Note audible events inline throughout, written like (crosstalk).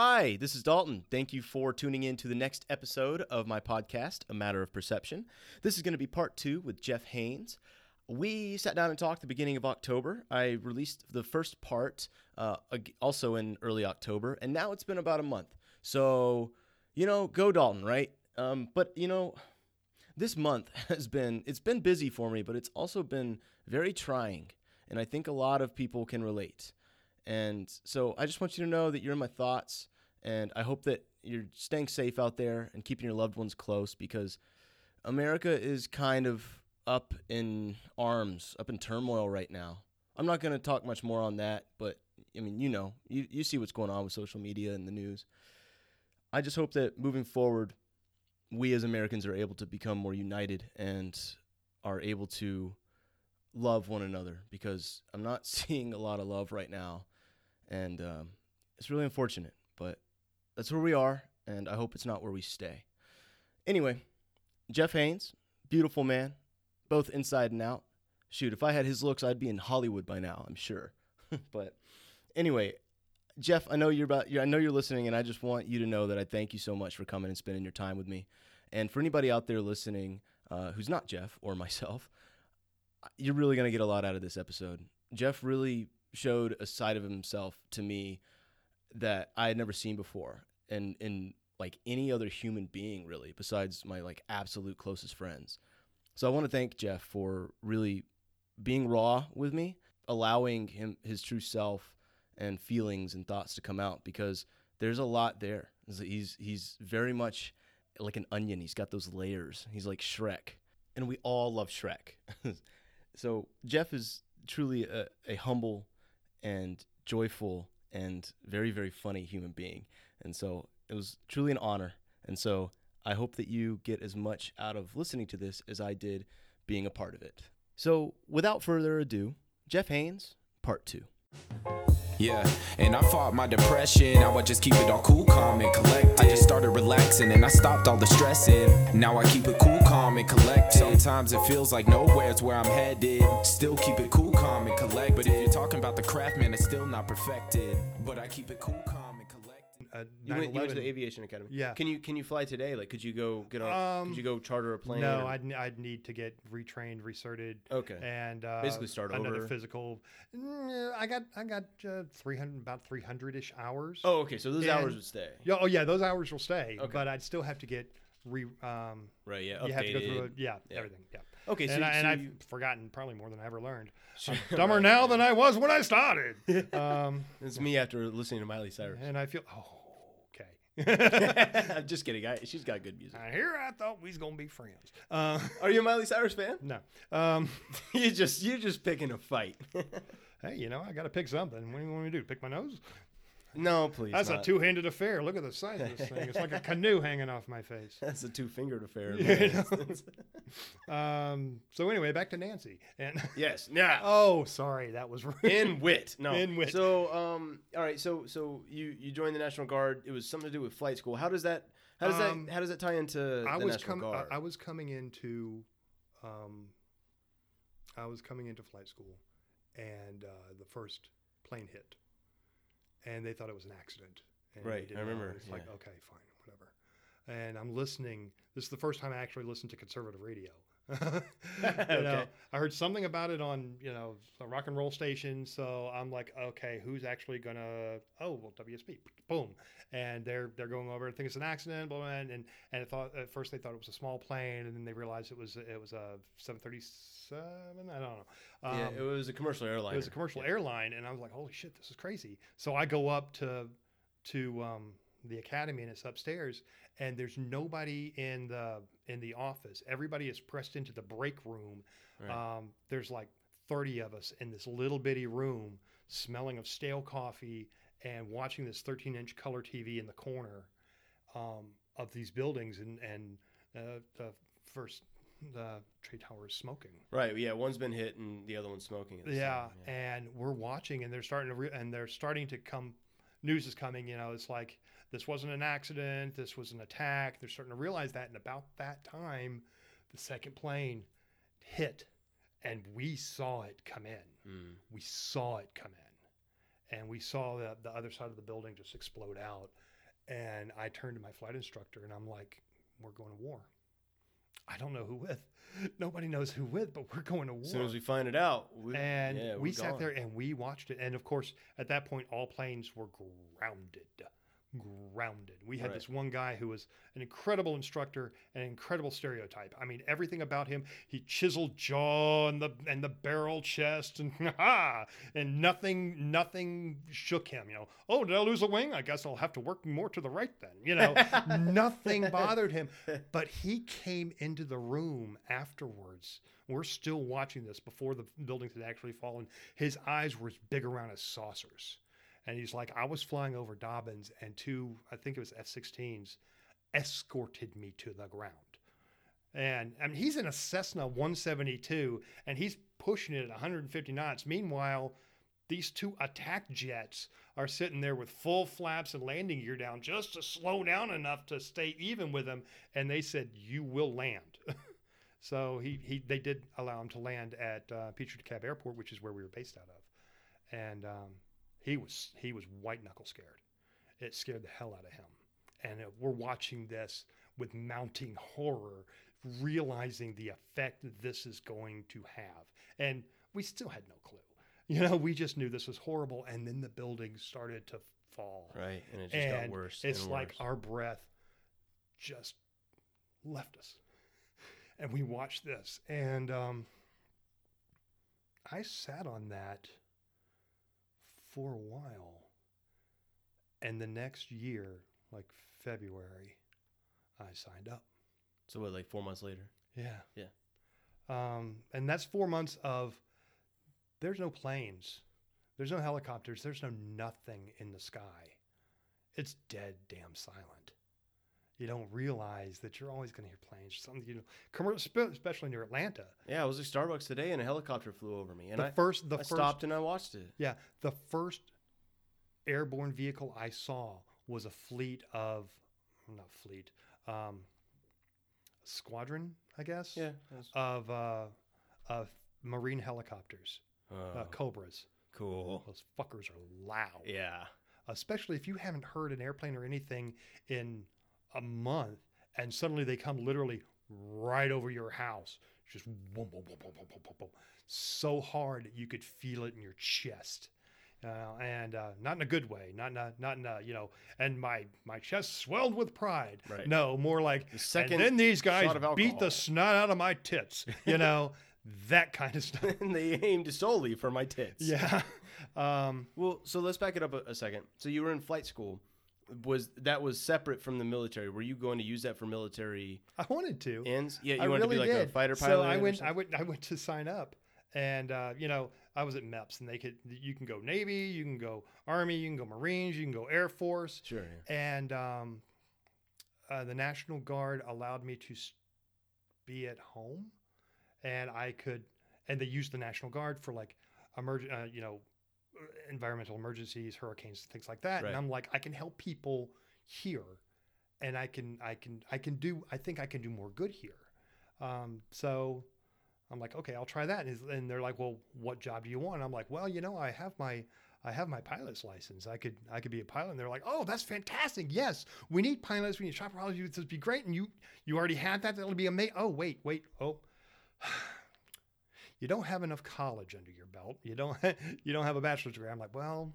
Hi, this is Dalton. Thank you for tuning in to the next episode of my podcast, A Matter of Perception. This is going to be part two with Jeff Haynes. We sat down and talked the beginning of October. I released the first part uh, also in early October, and now it's been about a month. So, you know, go Dalton, right? Um, but you know, this month (laughs) has been it's been busy for me, but it's also been very trying, and I think a lot of people can relate. And so I just want you to know that you're in my thoughts, and I hope that you're staying safe out there and keeping your loved ones close because America is kind of up in arms, up in turmoil right now. I'm not going to talk much more on that, but I mean, you know, you, you see what's going on with social media and the news. I just hope that moving forward, we as Americans are able to become more united and are able to love one another because I'm not (laughs) seeing a lot of love right now. And um, it's really unfortunate, but that's where we are, and I hope it's not where we stay. Anyway, Jeff Haynes, beautiful man, both inside and out. Shoot, if I had his looks, I'd be in Hollywood by now, I'm sure. (laughs) but anyway, Jeff, I know you're about. I know you're listening, and I just want you to know that I thank you so much for coming and spending your time with me. And for anybody out there listening uh, who's not Jeff or myself, (laughs) you're really gonna get a lot out of this episode. Jeff really showed a side of himself to me that I had never seen before, and in like any other human being, really, besides my like absolute closest friends. So I want to thank Jeff for really being raw with me, allowing him his true self and feelings and thoughts to come out because there's a lot there. He's he's very much like an onion. He's got those layers. He's like Shrek, and we all love Shrek. (laughs) so Jeff is truly a, a humble and joyful and very very funny human being, and so it was truly an honor. And so I hope that you get as much out of listening to this as I did being a part of it. So without further ado, Jeff Haynes, part two. Yeah, and I fought my depression. I just keep it all cool, calm, and collected. I just started relaxing and I stopped all the stressing. Now I keep it cool, calm, and collected. Sometimes it feels like nowhere's where I'm headed. Still keep it cool, and collected. But if you're talking about the craft, man, it's still not perfected. But I keep it cool, calm, and collected. Uh, You went, you went to the aviation academy. Yeah. Can you can you fly today? Like, could you go get on? Um, could you go charter a plane? No, or- I'd, I'd need to get retrained, recerted, Okay. and uh, Basically start another over. physical. I got I got uh, three hundred about three hundred ish hours. Oh, okay. So those And- hours would stay. yeah, oh yeah, those hours will stay, Okay. but I'd still have to get re. Um, Right. Yeah. you have to go through. A, updated. yeah, Yeah. everything. Yeah. Okay. So, and I, and so I've you- forgotten probably more than I ever learned. Sure, I'm dumber right, now than I was when I started. (laughs) um, it's me after listening to Miley Cyrus. and I feel oh okay. (laughs) I'm just kidding. I, she's got good music. Uh, Here I thought we was gonna be friends. Uh, (laughs) Are you a Miley Cyrus fan? no. Um, you just you're just picking a fight. hey, you know I got to pick something. What do you want me to do? Pick my nose? No, please. That's not. a two-handed affair. Look at the size of this thing. It's like a canoe (laughs) hanging off my face. That's a two-fingered affair. in my I know. instance. (laughs) Um, so anyway, back to Nancy. And (laughs) yes. Yeah. oh, sorry, that was rude. in wit. No. In wit. So, um, all right. So, so you you joined the National Guard. It was something to do with flight school. How does that? How does Um, that? How does that tie into I the was National com- I, Guard? I was coming into, um, I was coming into flight school, and uh, the first plane hit, and they thought it was an accident. And Right, I remember, It's like okay, fine, whatever. And I'm listening. This is the first time I actually listened to conservative radio. (laughs) you know, I heard something about it on you know a rock and roll station, so I'm like, okay, who's actually gonna? Oh, well, WSB, boom, and they're they're going over. I think it's an accident, blah, blah, and and and it thought at first they thought it was a small plane, and then they realized it was it was a 737. I don't know. yeah, Um, it was a commercial airline. it was a commercial airline, and I was like, "Holy shit, this is crazy!" So I go up to to um, the academy, and it's upstairs, and there's nobody in the in the office. Everybody is pressed into the break room. Right. Um, there's like 30 of us in this little bitty room, smelling of stale coffee and watching this 13 inch color TV in the corner um, of these buildings, and and uh, the first the trade tower is smoking. Right. Yeah. One's been hit and the other one's smoking. The Yeah, and we're watching, and they're starting to, re- and they're starting to come. News is coming. You know, it's like this wasn't an accident. This was an attack. They're starting to realize that, and about that time, the second plane hit, and we saw it come in. Mm. We saw it come in. and we saw the, the other side of the building just explode out. And I turned to my flight instructor and I'm like, we're going to war. I don't know who with. (laughs) Nobody knows who with, but we're going to war. As soon as we find it out, we, and yeah, we we're sat gone. there and we watched it. And of course, at that point, all planes were grounded. Grounded. We had Right. this one guy who was an incredible instructor, an incredible stereotype. I mean, everything about him. He chiseled jaw and the and the barrel chest and (laughs) ha, and nothing nothing shook him. You know, oh, did I lose a wing? I guess I'll have to work more to the right then. You know, (laughs) nothing bothered him. But he came into the room afterwards. We're still watching this before the buildings had actually fallen. His eyes were as big around as saucers. And he's like, I was flying over Dobbins, and two, I think it was F 16s, escorted me to the ground. And I mean, he's in a Cessna 172, and he's pushing it at 150 knots. Meanwhile, these two attack jets are sitting there with full flaps and landing gear down just to slow down enough to stay even with him. And they said, "You will land." (laughs) so he, he they did allow him to land at uh, Peachtree DeKalb Airport, which is where we were based out of. And um, he was he was white knuckle scared. It scared the hell out of him. And uh, we're watching this with mounting horror, realizing the effect this is going to have. And we still had no clue. You know, we just knew this was horrible. And then the building started to fall. Right, and it just and got worse. It's like worse. our breath just left us. And we watched this. And um, I sat on that for a while. And the next year, like February, I signed up. So what, like four months later? Yeah. Yeah. Um, and that's four months of there's no planes, there's no helicopters, there's no nothing in the sky. It's dead damn silent. You don't realize that you're always going to hear planes. Something you know, especially near Atlanta. Yeah, I was at Starbucks today, and a helicopter flew over me, and the I, first, the I first, stopped and I watched it. yeah, the first airborne vehicle I saw was a fleet of, not fleet, um, squadron, I guess. Yeah. of uh, of marine helicopters, uh, Oh, Cobras. cool. Those fuckers are loud, Yeah. especially if you haven't heard an airplane or anything in a month, and suddenly they come literally right over your house, just boom, boom, boom, boom, boom, boom, boom, boom. so hard that you could feel it in your chest. Uh, and uh, not in a good way, not in a, not in a, you know, and my my chest swelled with pride. Right. No, more like the second. And then these guys beat the snot out of my tits, you (laughs) know, that kind of stuff. (laughs) and they aimed solely for my tits. Yeah. (laughs) Um, well, so let's back it up a, a second. So you were in flight school. Was that was separate from the military? Were you going to use that for military I wanted to. ends? Yeah, you I wanted really to be like did. a fighter pilot. So I went. I went. I went to sign up, and uh, you know, I was at MEPS, and they could. You can go Navy, you can go Army, you can go Marines, you can go Air Force, Sure. yeah. and um, uh, the National Guard allowed me to be at home, and I could. And they used the National Guard for like emerg- uh, you know, environmental emergencies, hurricanes, things like that. Right. And I'm like, I can help people here, and I can, I can, I can do. I think I can do more good here. Um, so I'm like, okay, I'll try that. And, and they're like, well, what job do you want? And I'm like, well, you know, I have my, I have my pilot's license. I could, I could be a pilot. And they're like, oh, that's fantastic. Yes, we need pilots. We need chopper pilots. This would be great. And you, you already had that. That'll be amazing. Oh, wait, wait. Oh, (sighs) you don't have enough college under your belt. You don't, (laughs) you don't have a bachelor's degree. I'm like, well,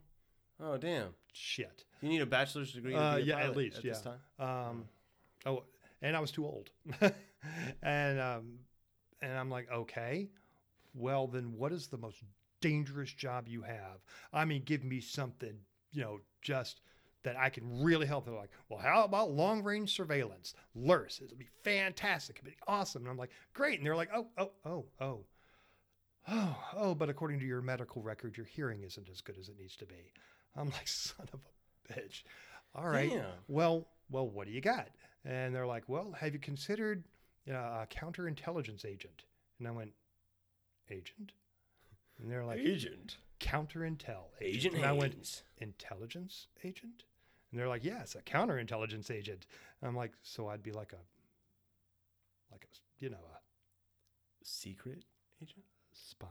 Oh damn! shit. You need a bachelor's degree. To Uh, yeah, at least, at this time. Um, oh, and I was too old. (laughs) and um, and I'm like, okay, well then, what is the most dangerous job you have? I mean, give me something, you know, just that I can really help. They're like, well, how about long range surveillance? LURS, it'll be fantastic. It'll be awesome. And I'm like, great. And they're like, oh, oh, oh, oh. Oh, (sighs) oh, but according to your medical record, your hearing isn't as good as it needs to be. I'm like, (laughs) son of a bitch. All right. Damn. Well, well, what do you got? And they're like, well, have you considered know, a counterintelligence agent? And I went, agent? And they're like, Agent. counterintel agent. Agent and I went, intelligence agent? And they're like, yes, a counterintelligence agent. And I'm like, so I'd be like a, like a, you know, a Secret agent. Spy?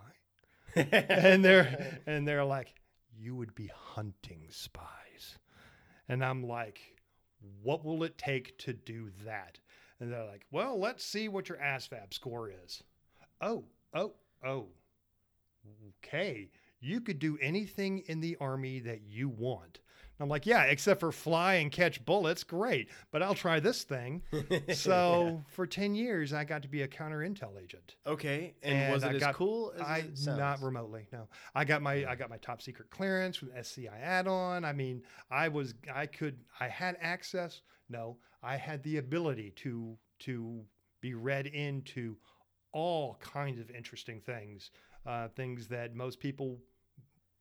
(laughs) and they're and they're like, you would be hunting spies. And I'm like, what will it take to do that? And they're like, well, let's see what your ASVAB score is. Oh, oh, oh. Okay. You could do anything in the army that you want. I'm like, yeah, except for fly and catch bullets. Great. But I'll try this thing. (laughs) So for 10 years, I got to be a counter intel agent. Okay, and, was it I as got- cool as I not remotely. No, I got my I got my top secret clearance with SCI add-on. I mean, I was I could I had access. No, I had the ability to to be read into all kinds of interesting things, uh, things that most people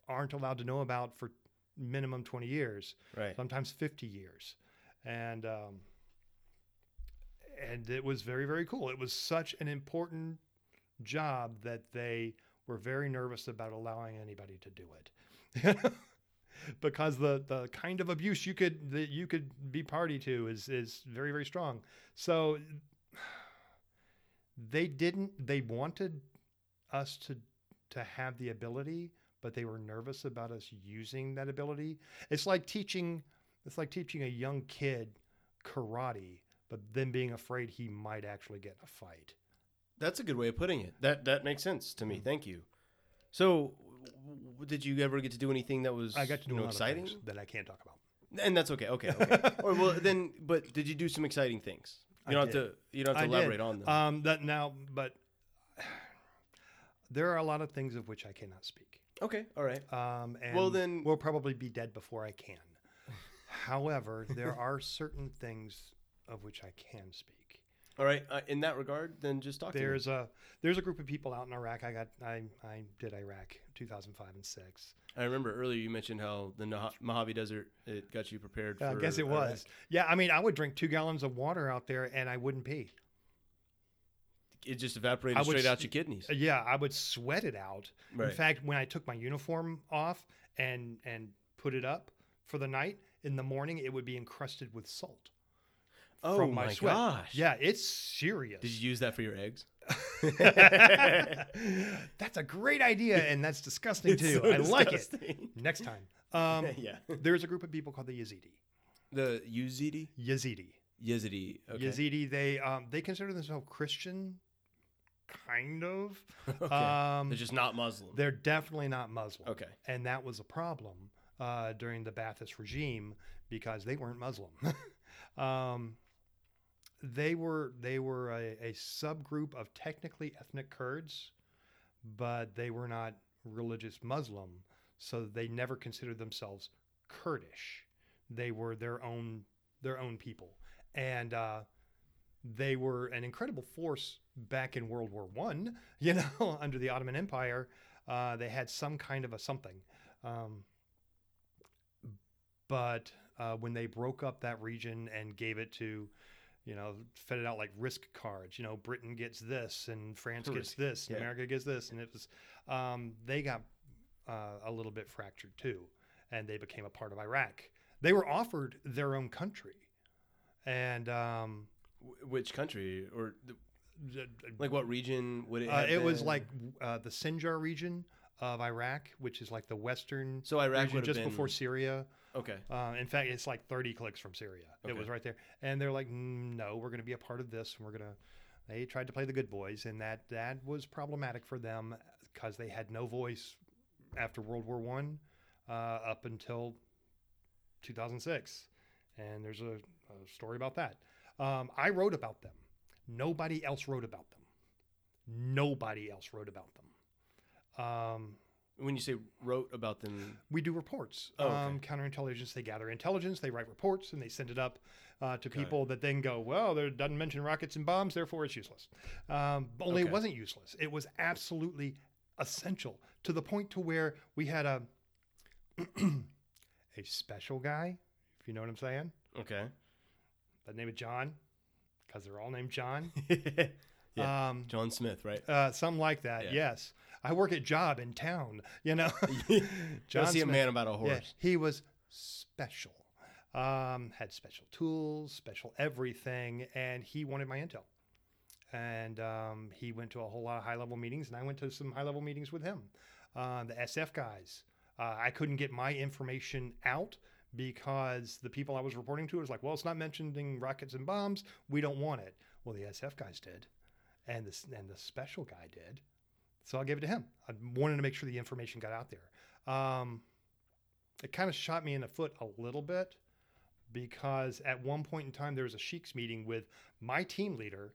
aren't allowed to know about for minimum 20 years right. sometimes 50 years. And um, and it was very very cool. It was such an important job that they were very nervous about allowing anybody to do it. (laughs) Because the the kind of abuse you could that you could be party to is is very very strong. So they didn't they wanted us to to have the ability but they were nervous about us using that ability it's like teaching it's like teaching a young kid karate but then being afraid he might actually get in a fight That's a good way of putting it. That that makes sense to me. Mm. Thank you. So, w- did you ever get to do anything that was i got to do you know, exciting? that i can't talk about And that's okay. Okay. Okay. (laughs) or well, then, but did you do some exciting things? You don't have did. to. You don't have I to did. elaborate on them. um that now but (sighs) there are a lot of things of which i cannot speak okay. All right. Um, and Well, then- we'll probably be dead before I can. However, there are (laughs) certain things of which I can speak. All right. Uh, in that regard, then just talk There's a there's a group of people out in Iraq. I got I I did Iraq 2005 and six. to. I remember earlier you mentioned how the Nah- Mojave Desert it got you prepared. for I guess it Iraq. was. Yeah, I mean, I would drink two gallons of water out there and I wouldn't pee. It just evaporated would straight out your kidneys. Yeah, I would sweat it out. Right. In fact, when I took my uniform off and and put it up for the night, in the morning it would be encrusted with salt. oh from my, my sweat. gosh. Yeah, it's serious. Did you use that for your eggs? (laughs) (laughs) that's a great idea, and that's disgusting too. so I like it. (laughs) Next time, um, yeah. there's a group of people called the Yazidi. The Yazidi. Yazidi. Yazidi. Okay. Yazidi. They um, they consider themselves Christian, kind of. (laughs) Okay. Um, They're just not Muslim. they're definitely not Muslim. Okay. and that was a problem uh, during the Ba'athist regime because they weren't Muslim. (laughs) um, they were they were a, a subgroup of technically ethnic Kurds, but they were not religious Muslim, so they never considered themselves Kurdish. They were their own their own people, and uh, they were an incredible force back in World War One. (laughs) You know, (laughs) under the Ottoman Empire, uh, they had some kind of a something. Um, but uh, when they broke up that region and gave it to, you know, fed it out like risk cards, you know, Britain gets this and France gets this and yeah. America gets this, and it was, um, they got uh, a little bit fractured too, and they became a part of Iraq. They were offered their own country, and um, Wh- Which country or the, like what region would it? uh, it was like uh, the Sinjar region of Iraq, which is like the western so Iraq would just been before Syria. Okay. Uh, in fact, it's like 30 clicks from Syria. It was right there, and they're like, "Mm, "No, we're going to be a part of this, and we're going to." They tried to play the good boys, and that that was problematic for them because they had no voice after World War One uh, up until 2006, and there's a, a story about that. Um, I wrote about them. Nobody else wrote about them. Nobody else wrote about them. Um, When you say wrote about them, we do reports. Oh, okay. um, counterintelligence, they gather intelligence, they write reports, and they send it up uh, to Got it. people that then go, well, there doesn't mention rockets and bombs, therefore it's useless. Um, only Okay. it wasn't useless. It was absolutely essential to the point to where we had a (clears throat) a special guy, if you know what I'm saying, okay. By the name of John, because they're all named John. (laughs) Yeah. Um, John Smith, right? uh, something like that. Yeah. Yes, I work at job in town. You know, (laughs) (laughs) John see a Smith. man about a horse. Yeah, he was special. Um, had special tools, special everything, and he wanted my intel. And um, he went to a whole lot of high level meetings, and I went to some high level meetings with him. Uh, the SF guys, Uh, I couldn't get my information out because the people I was reporting to was like, well, it's not mentioning rockets and bombs. We don't want it. Well, the SF guys did, and the and the special guy did. So I gave it to him. I wanted to make sure the information got out there. Um, it kind of shot me in the foot a little bit because at one point in time there was a Sheiks meeting with my team leader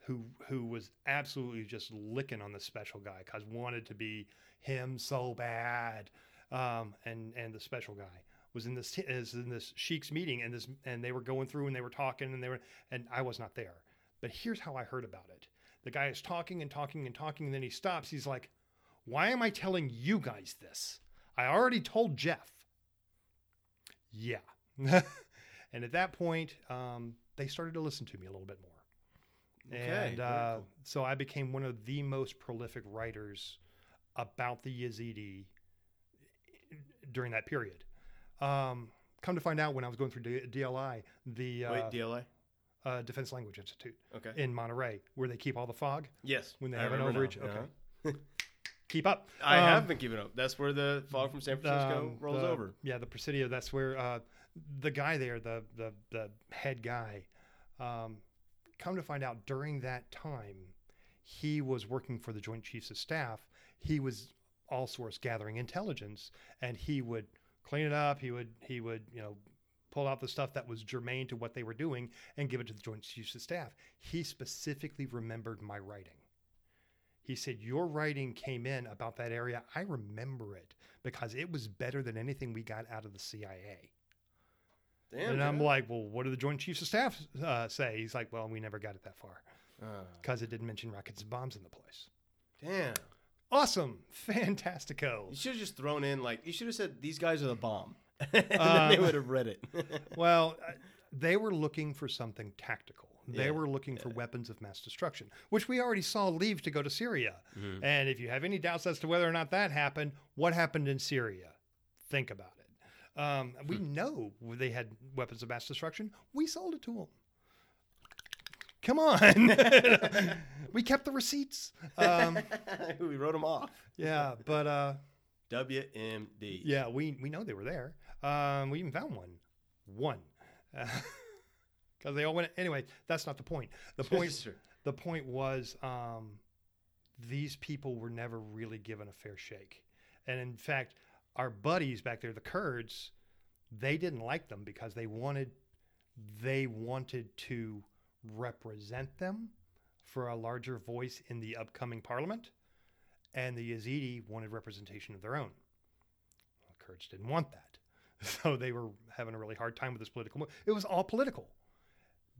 who who was absolutely just licking on the special guy because wanted to be him so bad um, and and the special guy was in this is in this Sheiks meeting and this and they were going through and they were talking and they were and I was not there but here's how I heard about it the guy is talking and talking and talking and then he stops he's like why am I telling you guys this I already told Jeff yeah (laughs) and at that point, um, they started to listen to me a little bit more. Okay, and uh, cool. so I became one of the most prolific writers about the Yazidi during that period. Um, come to find out, when I was going through D- DLI, the uh, Wait, DLA. uh, Defense Language Institute Okay. in Monterey, where they keep all the fog yes. when they I have an remember now. overage. Uh-huh. Okay, (laughs) keep up. I Um, have been keeping up. That's where the fog from San Francisco um, rolls the- over. Yeah, the Presidio. That's where uh, the guy there, the the the head guy, um, come to find out during that time, he was working for the Joint Chiefs of Staff. He was all source gathering intelligence, and he would clean it up. He would he would you know pull out the stuff that was germane to what they were doing and give it to the Joint Chiefs of Staff. He specifically remembered my writing. He said, Your writing came in about that area. I remember it because it was better than anything we got out of the CIA. Damn. and I'm like, Well, what do the Joint Chiefs of Staff uh, say? He's like, Well, we never got it that far Uh, because it didn't mention rockets and bombs in the place. damn. Awesome. Fantastico. You should have just thrown in like you should have said these guys are the bomb, (laughs) and then they would have read it. (laughs) Well, uh, they were looking for something tactical. They Yeah, were looking for weapons of mass destruction, which we already saw leave to go to Syria. Mhm. And if you have any doubts as to whether or not that happened, what happened in Syria? Think about it. Um, we know they had weapons of mass destruction. We sold it to them. Come on. (laughs) we kept the receipts. Um, (laughs) we wrote them off. yeah, but uh, WMD. yeah, we, we know they were there. Um, we even found one. One. (laughs) Because they all went. Anyway, that's not the point. The point Sure. the point was um, these people were never really given a fair shake. And in fact, our buddies back there, the Kurds, they didn't like them because they wanted they wanted to represent them for a larger voice in the upcoming parliament, and the Yazidi wanted representation of their own. The Kurds didn't want that, (laughs) so they were having a really hard time with this political. Move. It was all political.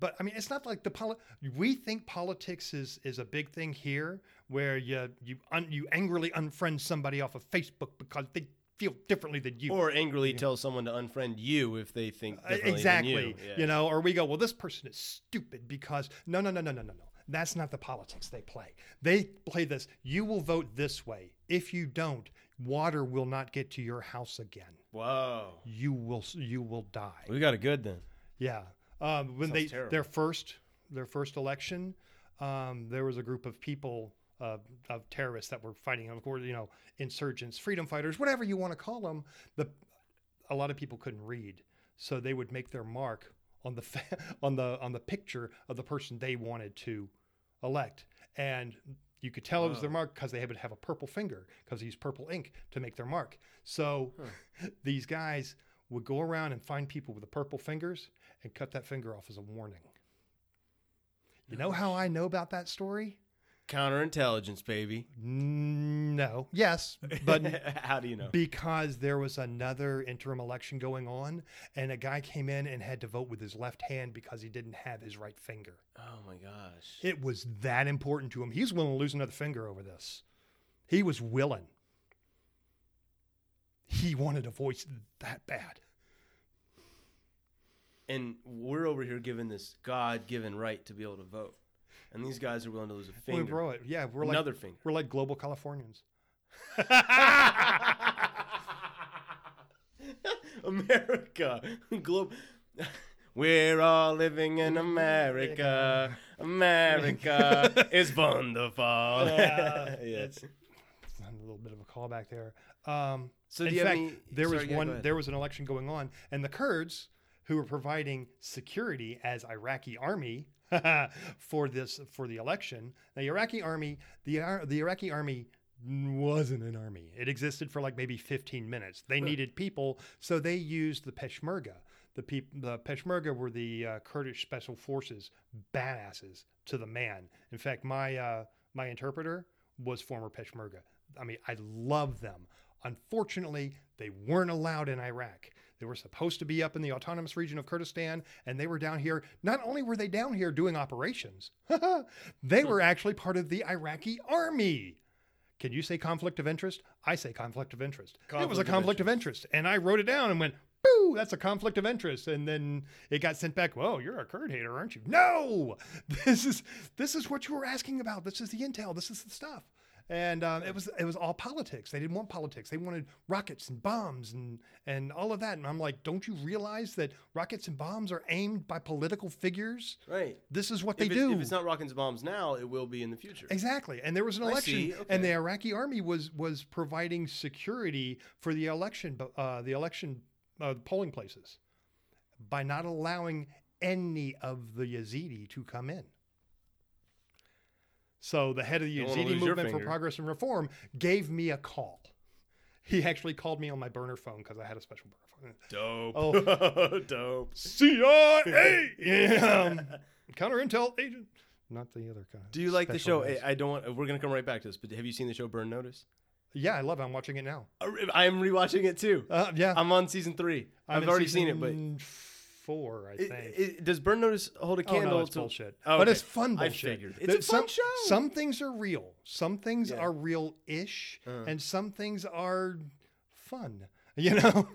But I mean, it's not like the poli- we think politics is is a big thing here, where you you un- you angrily unfriend somebody off of Facebook because they feel differently than you. Or angrily tell someone to unfriend you if they think Uh, differently exactly. Than you. Exactly. You. Know, or we go, well, this person is stupid because no, no, no, no, no, no, no. That's not the politics they play. They play this. You will vote this way. If you don't, water will not get to your house again. Whoa. You will you will die. We got it good then. Yeah. Um, when Sounds they terrible. their first their first election, um, there was a group of people uh, of terrorists that were fighting, of course, you know, insurgents, freedom fighters, whatever you want to call them. The a lot of people couldn't read, so they would make their mark on the (laughs) on the on the picture of the person they wanted to elect, and you could tell it was their mark because they would have a purple finger because they use purple ink to make their mark. So (laughs) these guys would go around and find people with the purple fingers and cut that finger off as a warning. You know how I know about that story? Counterintelligence, baby. No. Yes, but (laughs) how do you know? because there was another interim election going on and a guy came in and had to vote with his left hand because he didn't have his right finger. Oh my gosh. It was that important to him. He's willing to lose another finger over this. He was willing. He wanted a voice that bad. and we're over here given this God-given right to be able to vote, and these guys are willing to lose a finger. We bro it. Yeah, we're like another finger. we're like global Californians. (laughs) America, globe. We're all living in America. America (laughs) is wonderful. Yeah, (laughs) yes. a little bit of a callback there. Um, So In do you have fact, any- there was yeah, one. There was an election going on, and the Kurds, who were providing security as Iraqi army (laughs) for this for the election, the Iraqi army, the the Iraqi army wasn't an army. It existed for like maybe 15 minutes. They needed people, so they used the Peshmerga. The peop- the Peshmerga were the uh, Kurdish special forces, badasses to the man. In fact, my uh, my interpreter was former Peshmerga. I mean, I love them. Unfortunately, they weren't allowed in Iraq. They were supposed to be up in the autonomous region of Kurdistan, and they were down here. Not only were they down here doing operations, (laughs) they were actually part of the Iraqi army. Can you say conflict of interest? I say conflict of interest. it was a Conflict of conflict of interest. And I wrote it down and went, boo, that's a conflict of interest. And then it got sent back, whoa, you're a Kurd hater, aren't you? No! (laughs) This is this is what you were asking about. This is the intel. This is the stuff. And um, it was it was all politics. They didn't want politics. They wanted rockets and bombs and and all of that. And I'm like, don't you realize that rockets and bombs are aimed by political figures? right. This is what they if, do. If it's not rockets and bombs now, it will be in the future. Exactly. And there was an election, see, and the. Iraqi army was was providing security for the election, uh, the election uh, polling places, by not allowing any of the Yazidi to come in. So the head of the Don't Yazidi movement for progress and reform gave me a call. He actually called me on my burner phone because I had a special burner phone. Dope. Oh. (laughs) dope. CIA, yeah, (laughs) um, counter intel agent, not the other kind. Do you like the show? guys. I I don't want. We're gonna come right back to this, but have you seen the show Burn Notice? Yeah, I love it. I'm watching it now. I am rewatching it too. Uh, yeah, I'm on season 3 i I'm I've already seen it, but season four, I think. it- does Burn Notice hold a candle? oh no, it's to bullshit. Oh, But okay. it's fun I bullshit. figured. It's a fun some, show. Some things are real. Some things Yeah. are real-ish, Uh. and some things are fun. (laughs) You know.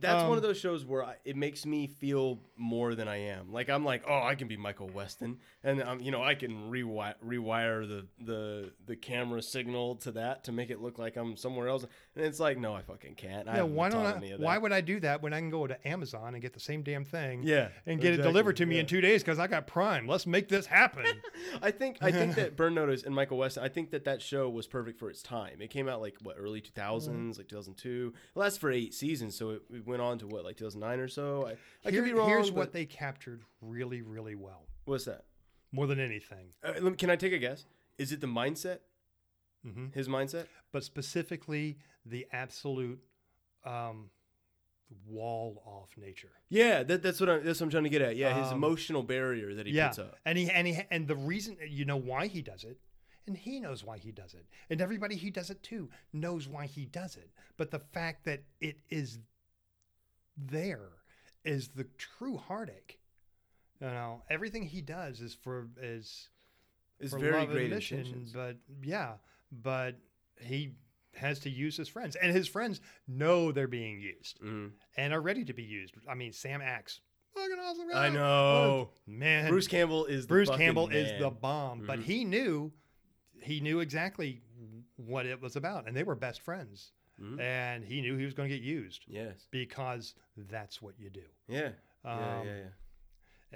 That's one Um, of those shows where I, it makes me feel more than I am. Like I'm like, oh, I can be Michael Weston, and um, you know, I can rewire, rewire the the the camera signal to that to make it look like I'm somewhere else. And it's like, no, I fucking can't. Yeah, haven't why don't I? any of Why would I do that when I can go to Amazon and get the same damn thing? Yeah, and get it delivered to me yeah. in two days because I got Prime. Let's make this happen. (laughs) I think I think that Burn Notice and Michael Weston. I think that that show was perfect for its time. It came out like what early 2000s, Mm-hmm. like 2002. It lasted for eight seasons, so it, it went on to what like 2009 or so. I, I Here- could be wrong. Here's but- what they captured really, really well, What's that? more than anything. Uh, can I take a guess? Is it the mindset? hmm His mindset? but specifically the absolute um, wall off nature. Yeah, that, that's what I'm, that's what I'm trying to get at. Yeah, his Um, emotional barrier that he yeah, puts up. and he and he and the reason you know why he does it, and he knows why he does it, and everybody he does it to knows why he does it. But the fact that it is there is the true heartache. You know, everything he does is for is is for very great mission, intentions. but yeah, but he has to use his friends, and his friends know they're being used Mhm. and are ready to be used. I mean, Sam Axe, fucking awesome guy. I know. man. Bruce Campbell is the Bruce Campbell is the man. bomb, but Mhm. he knew, he knew exactly what it was about, and they were best friends, Mhm. and he knew he was going to get used Yes. because that's what you do. Yeah. yeah, Um, yeah, yeah.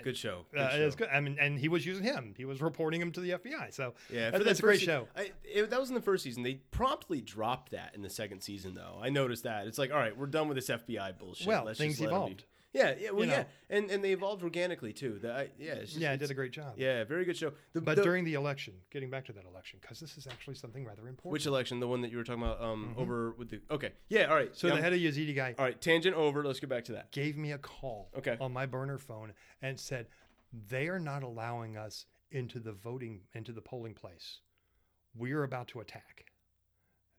Good show. Good Uh, show. it's good. I mean, and he was using him. He was reporting him to the FBI. So Yeah, that- that's a great se- show. I, it, that was in the first season. They promptly dropped that in the second season, though. I noticed that. It's like, all right, we're done with this FBI bullshit. Well, Let's things just let 'em be- evolved. Yeah, yeah, well, You yeah, know. and and they evolved organically too. That I, yeah, it's just, yeah, it did a great job. Yeah, very good show. The, But the- during the election, getting back to that election, because this is actually something rather important. which election? The one that you were talking about um, over with the. Okay, yeah, all right. Mm-hmm. so yeah, the I'm- head of Yazidi guy all right, tangent over. Let's get back to that. gave me a call Okay. on my burner phone and said they are not allowing us into the voting into the polling place. We are about to attack.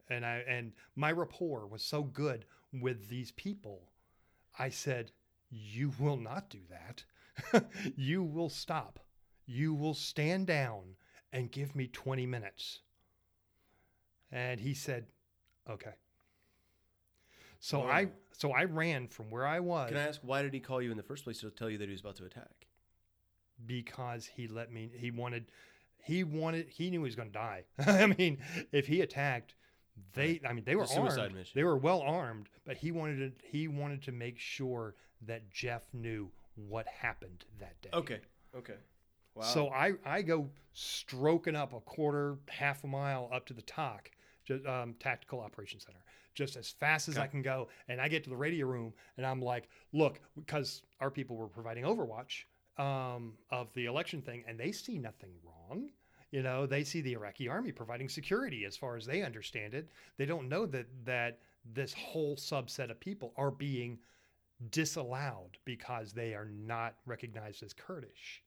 And I and my rapport was so good with these people. I said, "You will not do that. (laughs) you will stop. You will stand down and give me 20 minutes." And he said, "Okay." So Wow. I so I ran from where I was Can I ask why did he call you in the first place to tell you that he was about to attack? because he let me he wanted he wanted he knew he was going to die. (laughs) I mean, if he attacked they I mean they were a suicide armed. mission. They were well armed, but he wanted to he wanted to make sure that Jeff knew what happened that day. Okay, okay. Wow. So I, I go stroking up a quarter, half a mile up to the TOC, um, Tactical Operations Center, just as fast as I can go. And I get to the radio room and I'm like, look, because our people were providing Overwatch um, of the election thing, and they see nothing wrong. You know, they see the Iraqi army providing security as far as they understand it. They don't know that that this whole subset of people are being disallowed because they are not recognized as Kurdish.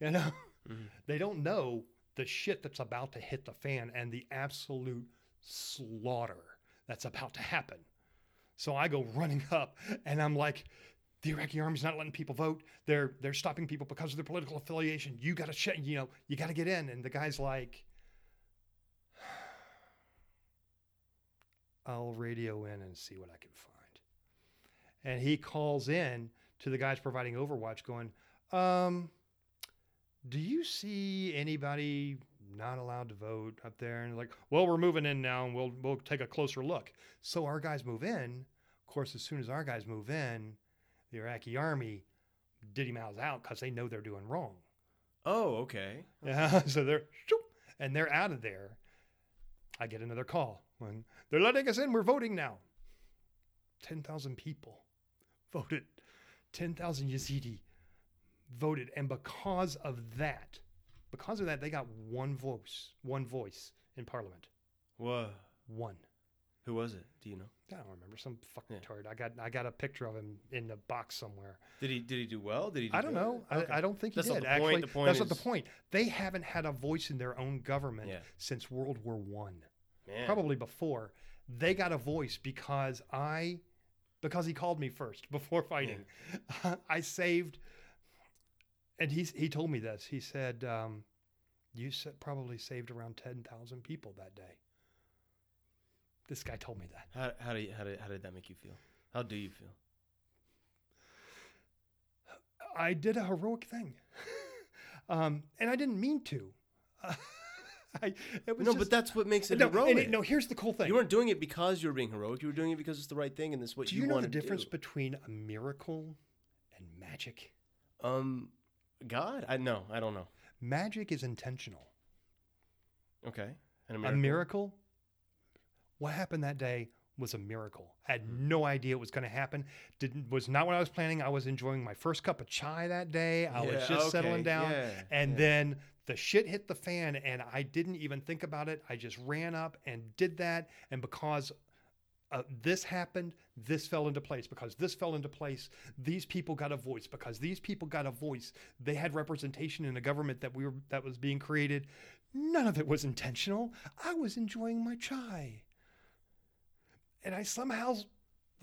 You know, Mhm. (laughs) they don't know the shit that's about to hit the fan and the absolute slaughter that's about to happen. So I go running up and I'm like, the Iraqi army's not letting people vote. They're they're stopping people because of their political affiliation. You got to check, you know, you got to get in. And the guy's like, I'll radio in and see what I can find. And he calls in to the guys providing Overwatch, going, um, do you see anybody not allowed to vote up there? And like, well, we're moving in now, and we'll we'll take a closer look. So our guys move in. Of course, as soon as our guys move in, the Iraqi army diddy mouths out because they know they're doing wrong. Oh, okay. Yeah, (laughs) so they're and they're out of there. I get another call when they're letting us in. We're voting now. Ten thousand people voted. Ten thousand Yazidi voted, and because of that, because of that, they got one voice, one voice in Parliament. Whoa. One. Who was it? Do you know? I don't remember some fucking Yeah. turd. I got I got a picture of him in the box somewhere. Did he did he do well? Did he? Do I don't good? know. Okay. I, I don't think he That's not did. point. Actually, The point that's not the point. They haven't had a voice in their own government Yeah. since World War One. Probably before. They got a voice because I, because he called me first before fighting. (laughs) I saved, and he he told me this. He said, um, "You probably saved around ten thousand people that day." This guy told me that. How how do you, how did how did that make you feel? How do you feel? I did a heroic thing, (laughs) um, and I didn't mean to. (laughs) (laughs) I, it was No, just- but that's what makes it no, and heroic. it- no. Here's the cool thing. you weren't doing it because you were being heroic. You were doing it because it's the right thing and this is what Do you, you know the difference do. between a miracle and magic? Um, God, I know. I don't know. Magic is intentional. Okay. And A miracle? miracle. What happened that day was a miracle. I had Hmm. no idea it was going to happen. Didn't was not what I was planning. I was enjoying my first cup of chai that day. I was just okay, settling down, yeah, and yeah. then the shit hit the fan, and I didn't even think about it. I just ran up and did that, and because. Uh, this happened. This fell into place because this fell into place. These people got a voice because these people got a voice. They had representation in the government that we were that was being created. None of it was intentional. I was enjoying my chai. And I somehow